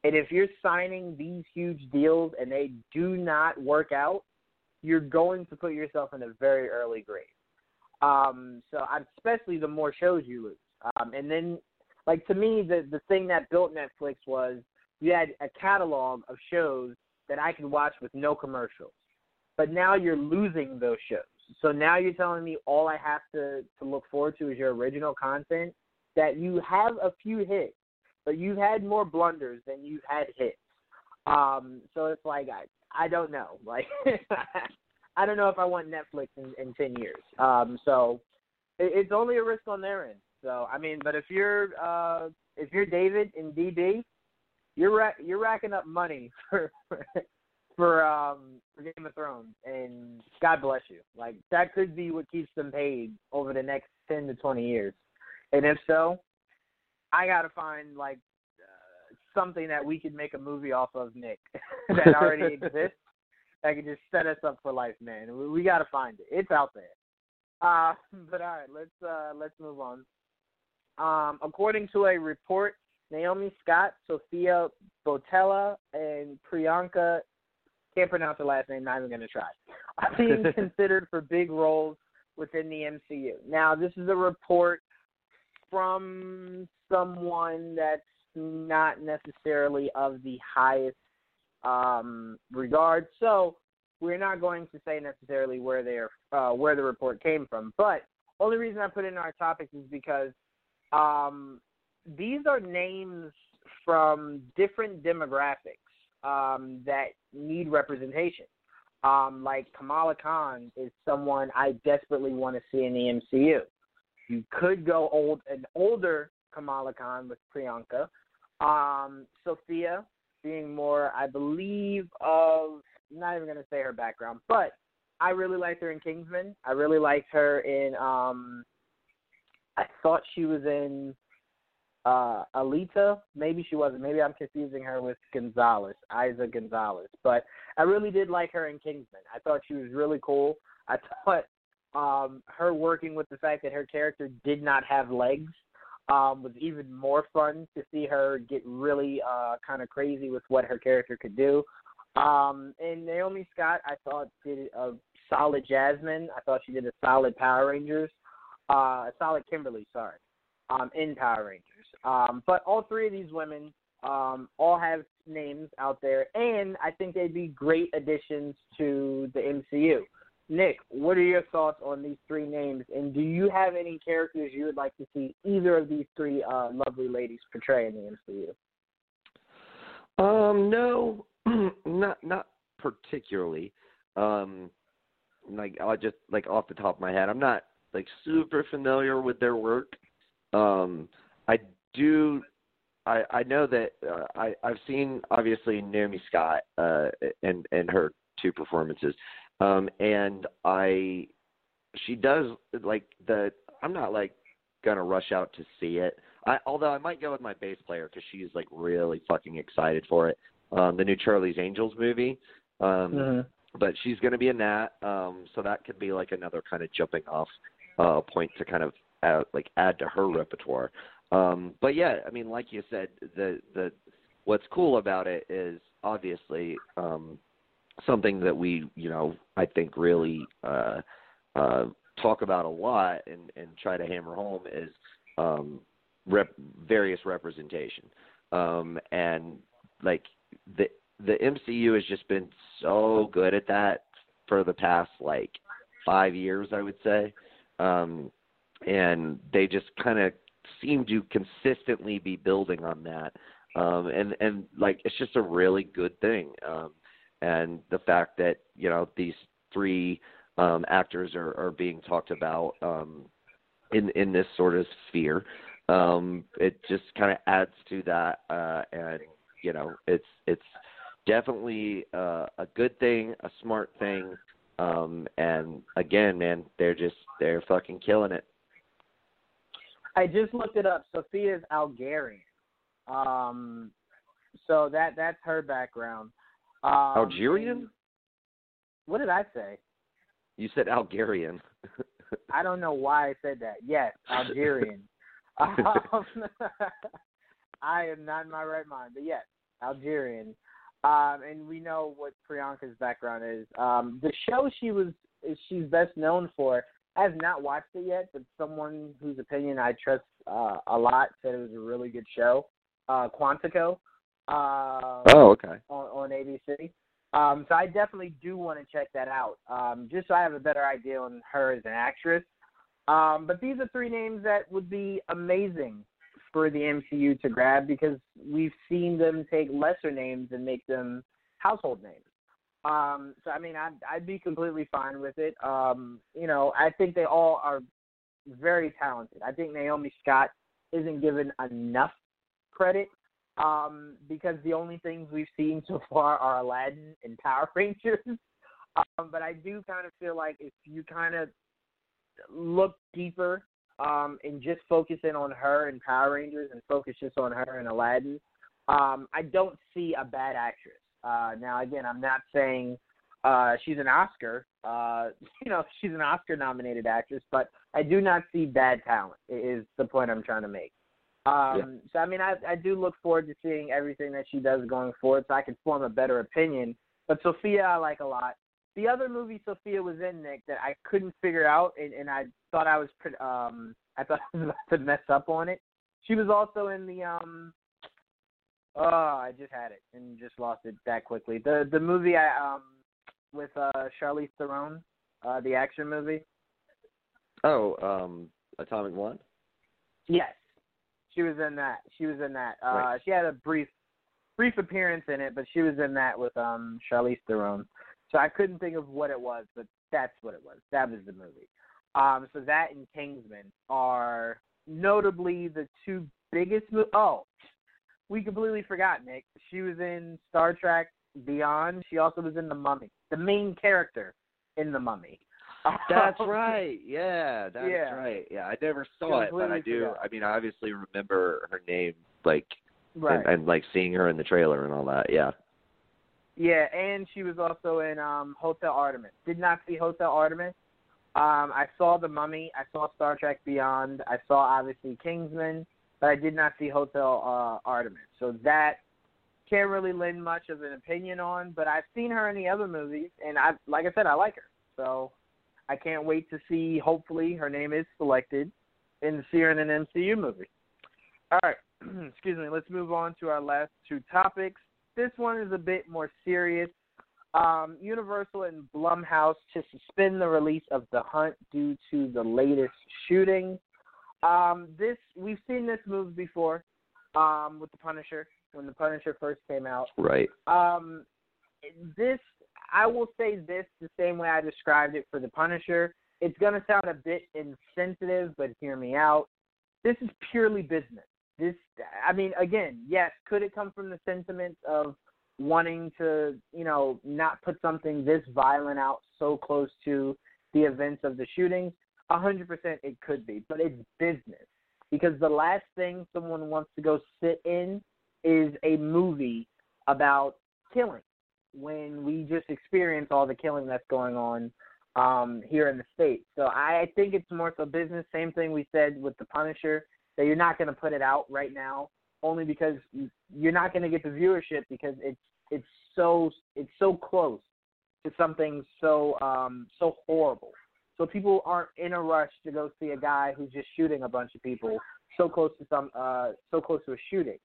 And if you're signing these huge deals and they do not work out, you're going to put yourself in a very early grave. Um, so especially the more shows you lose. Um, and then, like to me, the the thing that built Netflix was you had a catalog of shows that I could watch with no commercials. But now you're losing those shows. So now you're telling me all I have to to look forward to is your original content. That you have a few hits, but you've had more blunders than you've had hits. Um, so it's like I I don't know. Like I don't know if I want Netflix in, in ten years. Um, so it, it's only a risk on their end. So I mean, but if you're uh, if you're David in DB, you're ra- you're racking up money for for um for Game of Thrones, and God bless you. Like that could be what keeps them paid over the next ten to twenty years. And if so, I gotta find like uh, something that we could make a movie off of, Nick, that already exists. That could just set us up for life, man. We, we gotta find it. It's out there. Uh, but all right, let's uh, let's move on. Um, according to a report, Naomi Scott, Sofia Boutella, and Priyanka can't pronounce her last name. Not even gonna try. Are being considered for big roles within the MCU. Now, this is a report from someone that's not necessarily of the highest um, regard. So we're not going to say necessarily where they're uh, where the report came from. But only reason I put in our topics is because um, these are names from different demographics um, that need representation. Um, like Kamala Khan is someone I desperately want to see in the MCU. You could go old an older Kamala Khan with Priyanka. Um, Sofia being more, I believe, of not even gonna say her background, but I really liked her in Kingsman. I really liked her in um I thought she was in uh Alita. Maybe she wasn't. Maybe I'm confusing her with Gonzalez, Eiza Gonzalez. But I really did like her in Kingsman. I thought she was really cool. I thought um her working with the fact that her character did not have legs um was even more fun to see her get really uh kind of crazy with what her character could do. Um and Naomi Scott I thought did a solid Jasmine. I thought she did a solid Power Rangers. Uh a solid Kimberly, sorry. Um in Power Rangers. Um but all three of these women um all have names out there and I think they'd be great additions to the MCU. Nick, what are your thoughts on these three names, and do you have any characters you would like to see either of these three uh, lovely ladies portray in the MCU? Um, no, not not particularly. Um, like I just like off the top of my head, I'm not like super familiar with their work. Um, I do. I I know that uh, I I've seen obviously Naomi Scott uh and and her two performances. Um and I she does like the I'm not like gonna rush out to see it. I although I might go with my bass player because she's like really fucking excited for it. Um the new Charlie's Angels movie. Um Mm-hmm. but she's gonna be in that. Um so that could be like another kind of jumping off uh point to kind of add, like add to her repertoire. Um, but yeah, I mean, like you said, the the what's cool about it is obviously um, something that we, you know, I think really uh, uh, talk about a lot and and try to hammer home is um, rep- various representation. Um, and like the the MCU has just been so good at that for the past like five years, I would say. Um, and they just kind of seem to consistently be building on that. Um, and and like it's just a really good thing. Um, and the fact that you know these three um, actors are, are being talked about um, in in this sort of sphere, um, it just kind of adds to that. Uh, and you know, it's it's definitely uh, a good thing, a smart thing. Um, and again, man, they're just they're fucking killing it. I just looked it up. Sofia's Algerian. Um, so that that's her background. Um, Algerian? What did I say? You said Algerian. I don't know why I said that. Yes, Algerian. um, I am not in my right mind, but yes, Algerian. Um, and we know what Priyanka's background is. Um, the show she was she's best known for. I have not watched it yet, but someone whose opinion I trust uh, a lot said it was a really good show. Uh, Quantico. Uh, oh, okay. On, on ABC. Um, so I definitely do want to check that out, um, just so I have a better idea on her as an actress. Um, but these are three names that would be amazing for the MCU to grab because we've seen them take lesser names and make them household names. Um, so I mean, I'd, I'd be completely fine with it. Um, you know, I think they all are very talented. I think Naomi Scott isn't given enough credit um, because the only things we've seen so far are Aladdin and Power Rangers. Um, but I do kind of feel like if you kind of look deeper um, and just focus in on her and Power Rangers and focus just on her and Aladdin, um, I don't see a bad actress. Uh, now, again, I'm not saying uh, she's an Oscar, uh, you know, she's an Oscar-nominated actress, but I do not see bad talent. Is the point I'm trying to make. Um, yeah. So, I mean, I, I do look forward to seeing everything that she does going forward, so I can form a better opinion. But Sofia, I like a lot. The other movie Sofia was in, Nick, that I couldn't figure out, and, and I thought I was, um, I thought I was about to mess up on it. She was also in the um Oh, I just had it and just lost it that quickly. The the movie I um with uh Charlize Theron, uh the action movie. Oh, um Atomic Blonde? Yes. She was in that. She was in that. Uh right. she had a brief brief appearance in it, but she was in that with um Charlize Theron. So I couldn't think of what it was, but that's what it was. That was the movie. Um so that and Kingsman are notably the two biggest mo- oh we completely forgot Nick. She was in Star Trek Beyond. She also was in The Mummy, the main character in The Mummy. That's right. Yeah, that's yeah. right. Yeah, I never saw it, but I do. Forgot. I mean, I obviously remember her name, like, right. and, and like seeing her in the trailer and all that. Yeah. Yeah, and she was also in um Hotel Artemis. Did not see Hotel Artemis. Um, I saw The Mummy. I saw Star Trek Beyond. I saw obviously Kingsman but I did not see Hotel uh, Artemis. So that can't really lend much of an opinion on. But I've seen her in the other movies, and I, like I said, I like her. So I can't wait to see. Hopefully, her name is selected and see her in an MCU movie. All right, excuse me. Let's move on to our last two topics. This one is a bit more serious. Um, Universal and Blumhouse to suspend the release of The Hunt due to the latest shooting. Um, this we've seen this move before, um, with the Punisher when the Punisher first came out. Right. Um, this I will say this the same way I described it for the Punisher. It's gonna sound a bit insensitive, but hear me out. This is purely business. This, I mean, again, yes, could it come from the sentiment of wanting to, you know, not put something this violent out so close to the events of the shootings? A hundred percent, it could be, but it's business because the last thing someone wants to go sit in is a movie about killing when we just experience all the killing that's going on um, here in the states. So I think it's more so business. Same thing we said with the Punisher that you're not going to put it out right now, only because you're not going to get the viewership because it's it's so it's so close to something so um, so horrible. So people aren't in a rush to go see a guy who's just shooting a bunch of people so close to some uh so close to a shooting.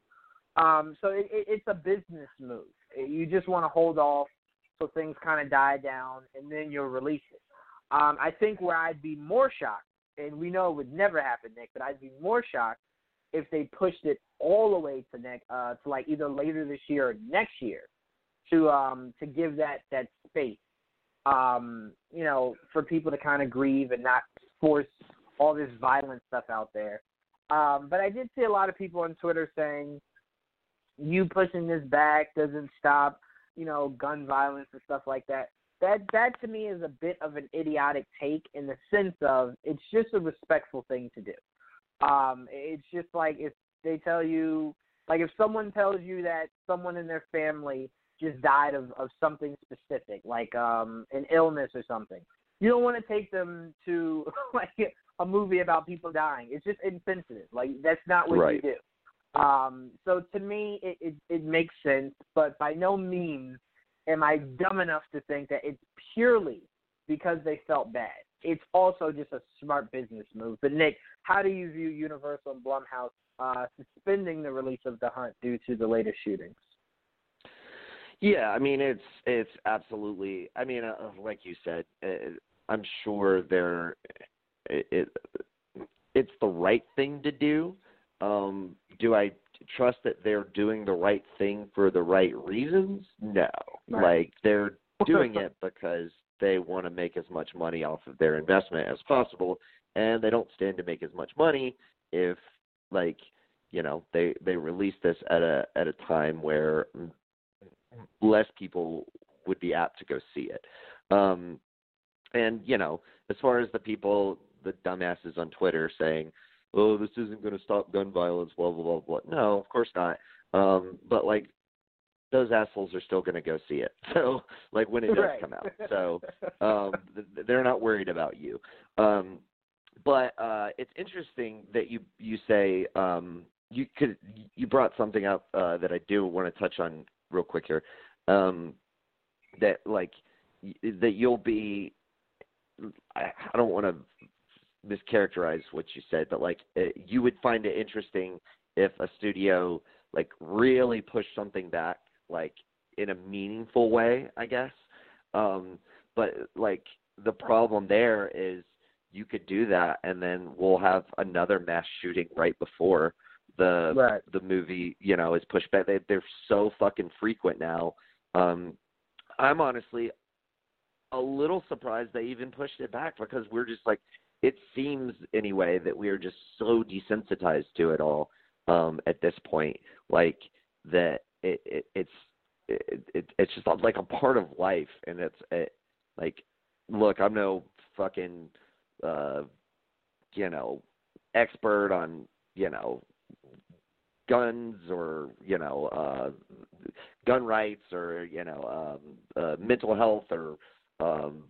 Um, so it, it, it's a business move. You just want to hold off so things kind of die down, and then you'll release it. Um, I think where I'd be more shocked, and we know it would never happen, Nick, but I'd be more shocked if they pushed it all the way to next uh, to like either later this year or next year to um to give that that space um, you know, for people to kind of grieve and not force all this violent stuff out there. Um, but I did see a lot of people on Twitter saying, "You pushing this back doesn't stop, you know, gun violence and stuff like that." That that to me is a bit of an idiotic take in the sense of it's just a respectful thing to do. Um, it's just like if they tell you, like if someone tells you that someone in their family just died of, of something specific, like um an illness or something. You don't want to take them to like a movie about people dying. It's just insensitive. Like that's not what right. you do. Um, so to me, it, it it makes sense, but by no means am I dumb enough to think that it's purely because they felt bad. It's also just a smart business move. But Nick, how do you view Universal and Blumhouse uh, suspending the release of The Hunt due to the latest shootings? Yeah, I mean it's it's absolutely. I mean, uh, like you said, uh, I'm sure they're it, it it's the right thing to do. Um, do I trust that they're doing the right thing for the right reasons? No. Right. Like they're doing it because they want to make as much money off of their investment as possible and they don't stand to make as much money if like you know they they release this at a at a time where less people would be apt to go see it um and you know as far as the people the dumbasses on twitter saying oh this isn't going to stop gun violence blah blah blah blah. No of course not. Um but like those assholes are still going to go see it. So like when it does Right. come out. So um th- they're not worried about you. Um but uh it's interesting that you you say um you could you brought something up uh that I do want to touch on real quick here. Um that like y- that you'll be I, I don't want to mischaracterize what you said but like uh, you would find it interesting if a studio like really pushed something back like in a meaningful way I guess. Um but like the problem there is you could do that and then we'll have another mass shooting right before the Right. the movie you know is pushed back. They they're so fucking frequent now. Um i'm honestly a little surprised they even pushed it back because we're just like it seems anyway that we are just so desensitized to it all um at this point like that it, it it's it, it it's just like a part of life and it's it, like look i'm no fucking uh you know expert on you know guns or you know uh gun rights or you know um uh mental health or um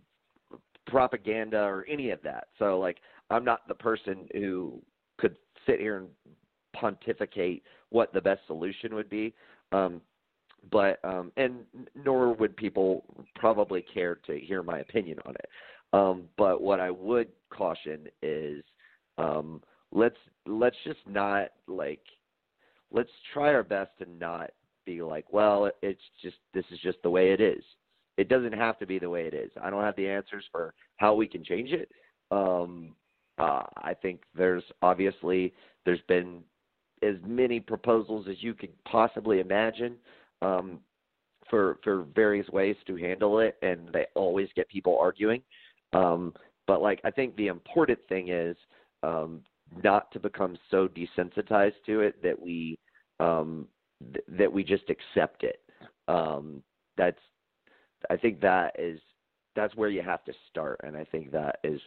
propaganda or any of that. So like i'm not the person who could sit here and pontificate what the best solution would be um but um and nor would people probably care to hear my opinion on it. Um but what i would caution is um let's let's just not like let's try our best to not be like well it's just this is just the way it is it doesn't have to be the way it is. I don't have the answers for how we can change it. Um uh i think there's obviously there's been as many proposals as you could possibly imagine um for for various ways to handle it and they always get people arguing. Um but like i think the important thing is um not to become so desensitized to it that we um th- that we just accept it. Um that's i think that is that's where you have to start and i think that is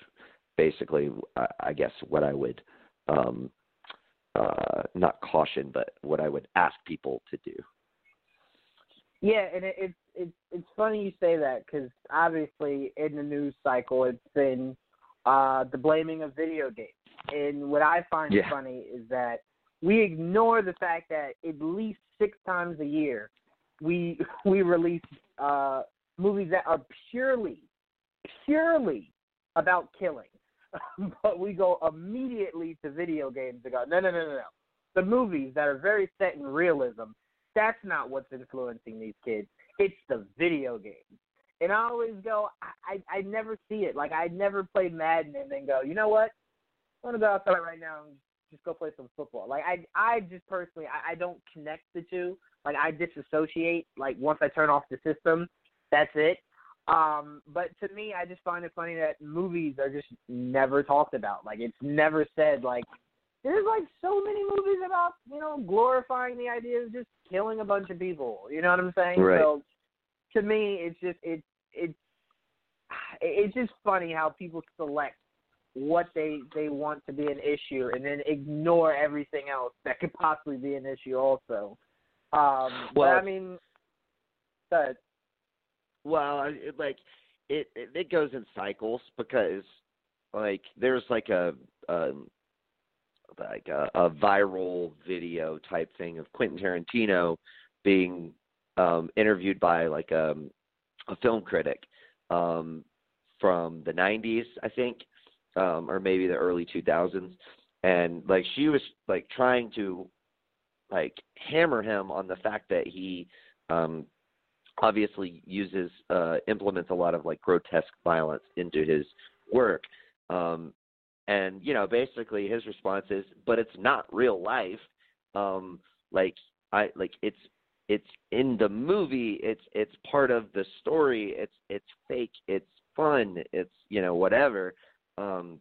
basically i, I guess what i would um uh not caution but what i would ask people to do Yeah, and it, it's it's it's funny you say that because obviously in the news cycle it's been uh, the blaming of video games, and what I find Yeah. funny is that we ignore the fact that at least six times a year we we release uh, movies that are purely purely about killing, but we go immediately to video games and go no no no no no the movies that are very set in realism that's not what's influencing these kids. It's the video games. And I always go, I, I I never see it. Like I never play Madden and then go, you know what? I'm gonna go outside right now and just go play some football. Like I I just personally I, I don't connect the two. Like I disassociate. Like once I turn off the system, that's it. Um, but to me, I just find it funny that movies are just never talked about. Like it's never said like there's like so many movies about you know glorifying the idea of just killing a bunch of people. You know what I'm saying? Right. So to me, it's just it's it's it's just funny how people select what they they want to be an issue and then ignore everything else that could possibly be an issue also. Um, but Well- I mean, but Well, it, like it, it it goes in cycles because like there's like a um like a, a viral video type thing of Quentin Tarantino being um interviewed by like um a film critic um from the 90s I think um or maybe the early 2000s and like she was like trying to like hammer him on the fact that he um obviously uses uh implements a lot of like grotesque violence into his work um and you know basically his response is but it's not real life um like i like it's it's in the movie it's it's part of the story it's it's fake it's fun. It's you know whatever. Um,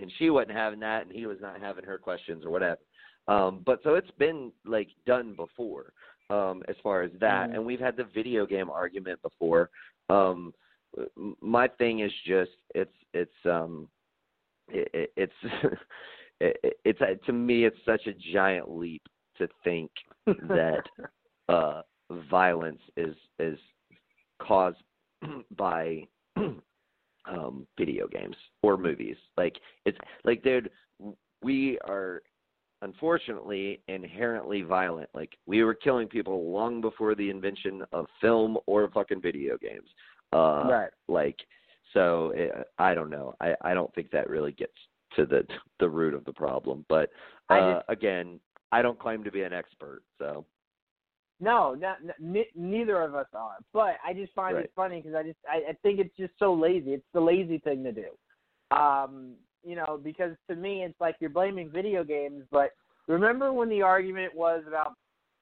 and she wasn't having that, and he was not having her questions or whatever. Um, but so it's been like done before um, as far as that, Mhm. and we've had the video game argument before. Um, my thing is just it's it's um it, it, it's it, it's uh, to me it's such a giant leap to think that uh violence is is caused by um video games or movies like it's like dude we are unfortunately inherently violent like we were killing people long before the invention of film or fucking video games uh right. like so it, i don't know i i don't think that really gets to the the root of the problem but uh I just- again i don't claim to be an expert so No, not, n- neither of us are. But I just find Right. it funny because I just I, I think it's just so lazy. It's the lazy thing to do. Um, you know, because to me it's like you're blaming video games, but remember when the argument was about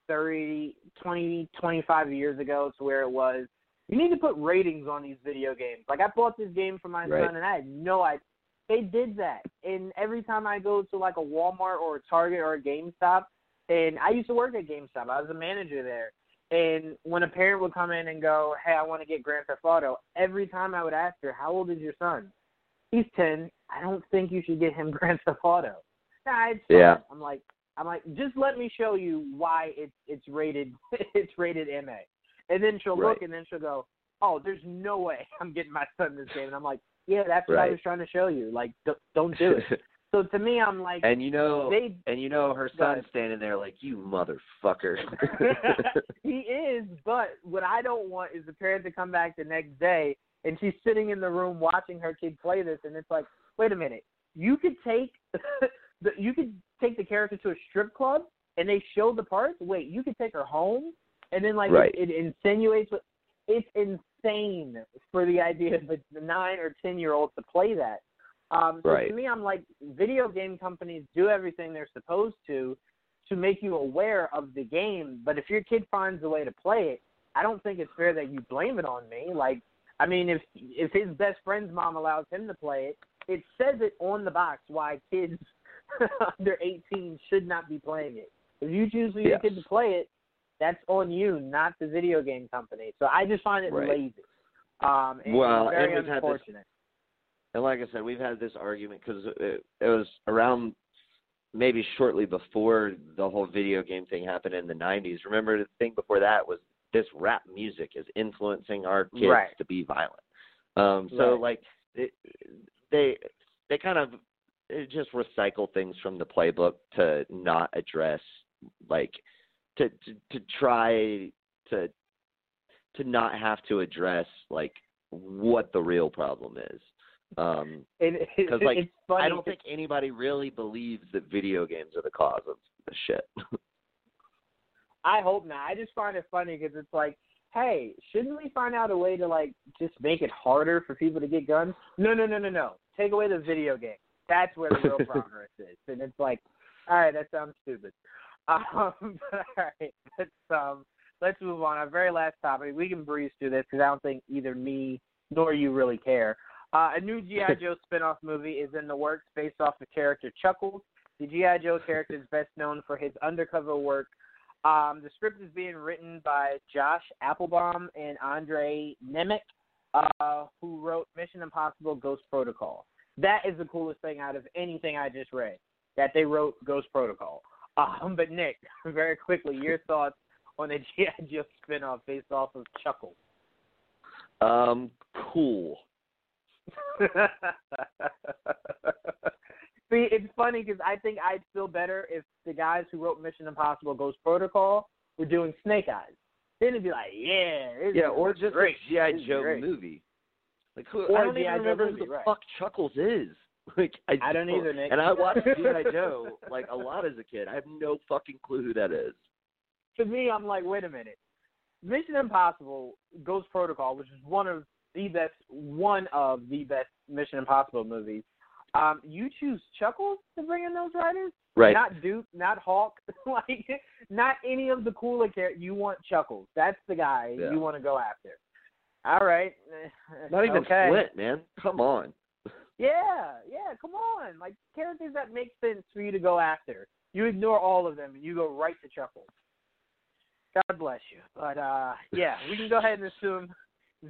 30, 20, 25 years ago to where it was you need to put ratings on these video games. Like I bought this game for my Right. son and I had no idea they did that. And every time I go to like a Walmart or a Target or a GameStop, and I used to work at GameStop. I was a manager there. And when a parent would come in and go, "Hey, I want to get Grand Theft Auto," every time I would ask her, "How old is your son?" He's ten. I don't think you should get him Grand Theft Auto. Nah. Yeah. I'm like, I'm like, just let me show you why it's it's rated it's rated MA. And then she'll look and then she'll go, "Oh, there's no way I'm getting my son this game." And I'm like, "Yeah, that's what I was trying to show you. Like, don't, don't do it." so to me, I'm like, and you know they and you know her son's standing there like you motherfucker he is, but what I don't want is the parent to come back the next day and she's sitting in the room watching her kid play this, and it's like, wait a minute, you could take the you could take the character to a strip club and they show the parts. Wait, you could take her home, and then like Right. it, it insinuates what it's insane for the idea of a nine or ten year old to play that. Um, so Right. to me, I'm like, video game companies do everything they're supposed to to make you aware of the game. But if your kid finds a way to play it, I don't think it's fair that you blame it on me. Like, I mean, if if his best friend's mom allows him to play it, it says it on the box why kids under 18 should not be playing it. If you choose for your Yes. kid to play it, that's on you, not the video game company. So I just find it Right. lazy. Um, and Well, it's very and we've had this- and like I said, we've had this argument because it, it was around maybe shortly before the whole video game thing happened in the 90s. Remember, the thing before that was this rap music is influencing our kids Right. to be violent. Um, so Right. like it, they they kind of it just recycle things from the playbook to not address like to to, to try to to not have to address like what the real problem is. Um, It, it, 'Cause, like. I don't think anybody really believes that video games are the cause of the shit. I hope not. I just find it funny because it's like, hey, shouldn't we find out a way to like just make it harder for people to get guns? No, no, no, no, no. Take away the video game. That's where the real progress is. And it's like, all right, that sounds stupid. Um, but all right, let's um, let's move on. Our very last topic. We can breeze through this because I don't think either me nor you really care. Uh, a new GI Joe spinoff movie is in the works based off the character Chuckles. The GI Joe character is best known for his undercover work um, the script is being written by Josh Applebaum and Andre Nemec, uh, who wrote Mission Impossible Ghost Protocol. That is the coolest thing out of anything I just read, that they wrote Ghost Protocol. Um, but Nick, very quickly, your thoughts on the G.I. Joe spinoff based off of Chuckles. um, cool. See, it's funny because I think I'd feel better if the guys who wrote Mission Impossible Ghost Protocol were doing Snake Eyes. Then it'd be like, yeah, Yeah, or just great. a GI Joe great. movie. Like who? Or I don't even remember movie, who the right. fuck Chuckles is. Like I, I don't either, Nick. And I watched GI Joe like a lot as a kid. I have no fucking clue who that is. to me, I'm like, wait a minute. Mission Impossible Ghost Protocol, which is one of the best, one of the best Mission Impossible movies. Um, you choose Chuckles to bring in those writers, Right. not Duke, not Hawk, like not any of the cooler characters. You want Chuckles. That's the guy Yeah. you want to go after. All right. Not even okay. Flint, man. Come on. Yeah, yeah, come on. Like characters that make sense for you to go after. You ignore all of them and you go right to Chuckles. God bless you. But uh yeah, we can go ahead and assume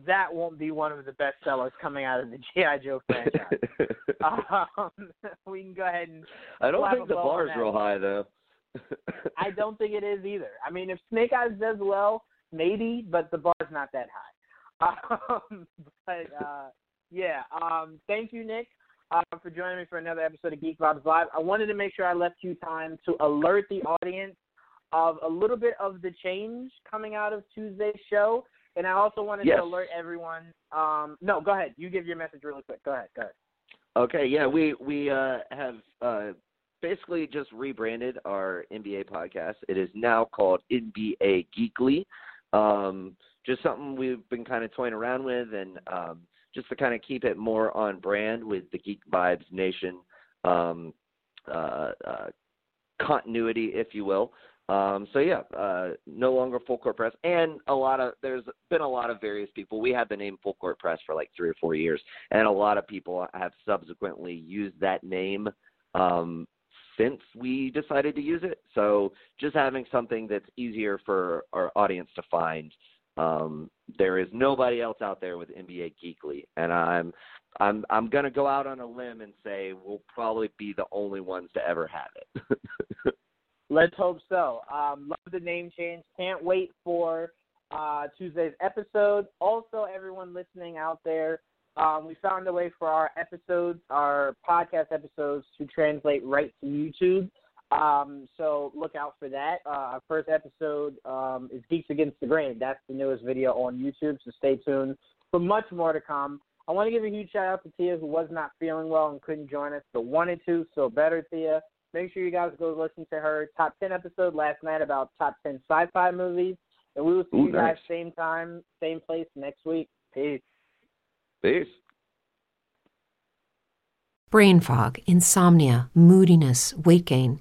that won't be one of the best sellers coming out of the G.I. Joe franchise. um, we can go ahead and I don't think the bar is real high though. I don't think it is either. I mean, if Snake Eyes does well, maybe, but the bar's not that high. Um, but uh, yeah, um, thank you, Nick, uh, for joining me for another episode of Geek Vibes Live. I wanted to make sure I left you time to alert the audience of a little bit of the change coming out of Tuesday's show, and I also wanted Yes. to alert everyone. Um, no, go ahead. You give your message really quick. Go ahead. Go ahead. Okay, yeah, we we uh, have uh, basically just rebranded our NBA podcast. It is now called NBA Geekly. Um, just something we've been kind of toying around with, and um, just to kind of keep it more on brand with the Geek Vibes Nation um, uh, uh, continuity, if you will. Um, so yeah, uh, no longer full court press, and a lot of there's been a lot of various people. We had the name full court press for like three or four years, and a lot of people have subsequently used that name um, since we decided to use it. So just having something that's easier for our audience to find. Um, there is nobody else out there with NBA Geekly, and I'm I'm I'm gonna go out on a limb and say we'll probably be the only ones to ever have it. Let's hope so. Um, love the name change. Can't wait for uh, Tuesday's episode. Also, everyone listening out there, um, we found a way for our episodes, our podcast episodes, to translate right to YouTube. Um, so look out for that. Uh, our first episode um, is Geeks Against the Grain. That's the newest video on YouTube. So stay tuned for much more to come. I want to give a huge shout out to Tia, who was not feeling well and couldn't join us, but wanted to. So better, Tia. Make sure you guys go listen to her top 10 episode last night about top 10 sci fi movies. And we will see Ooh, you guys nice. same time, same place next week. Peace. Peace. Brain fog, insomnia, moodiness, weight gain.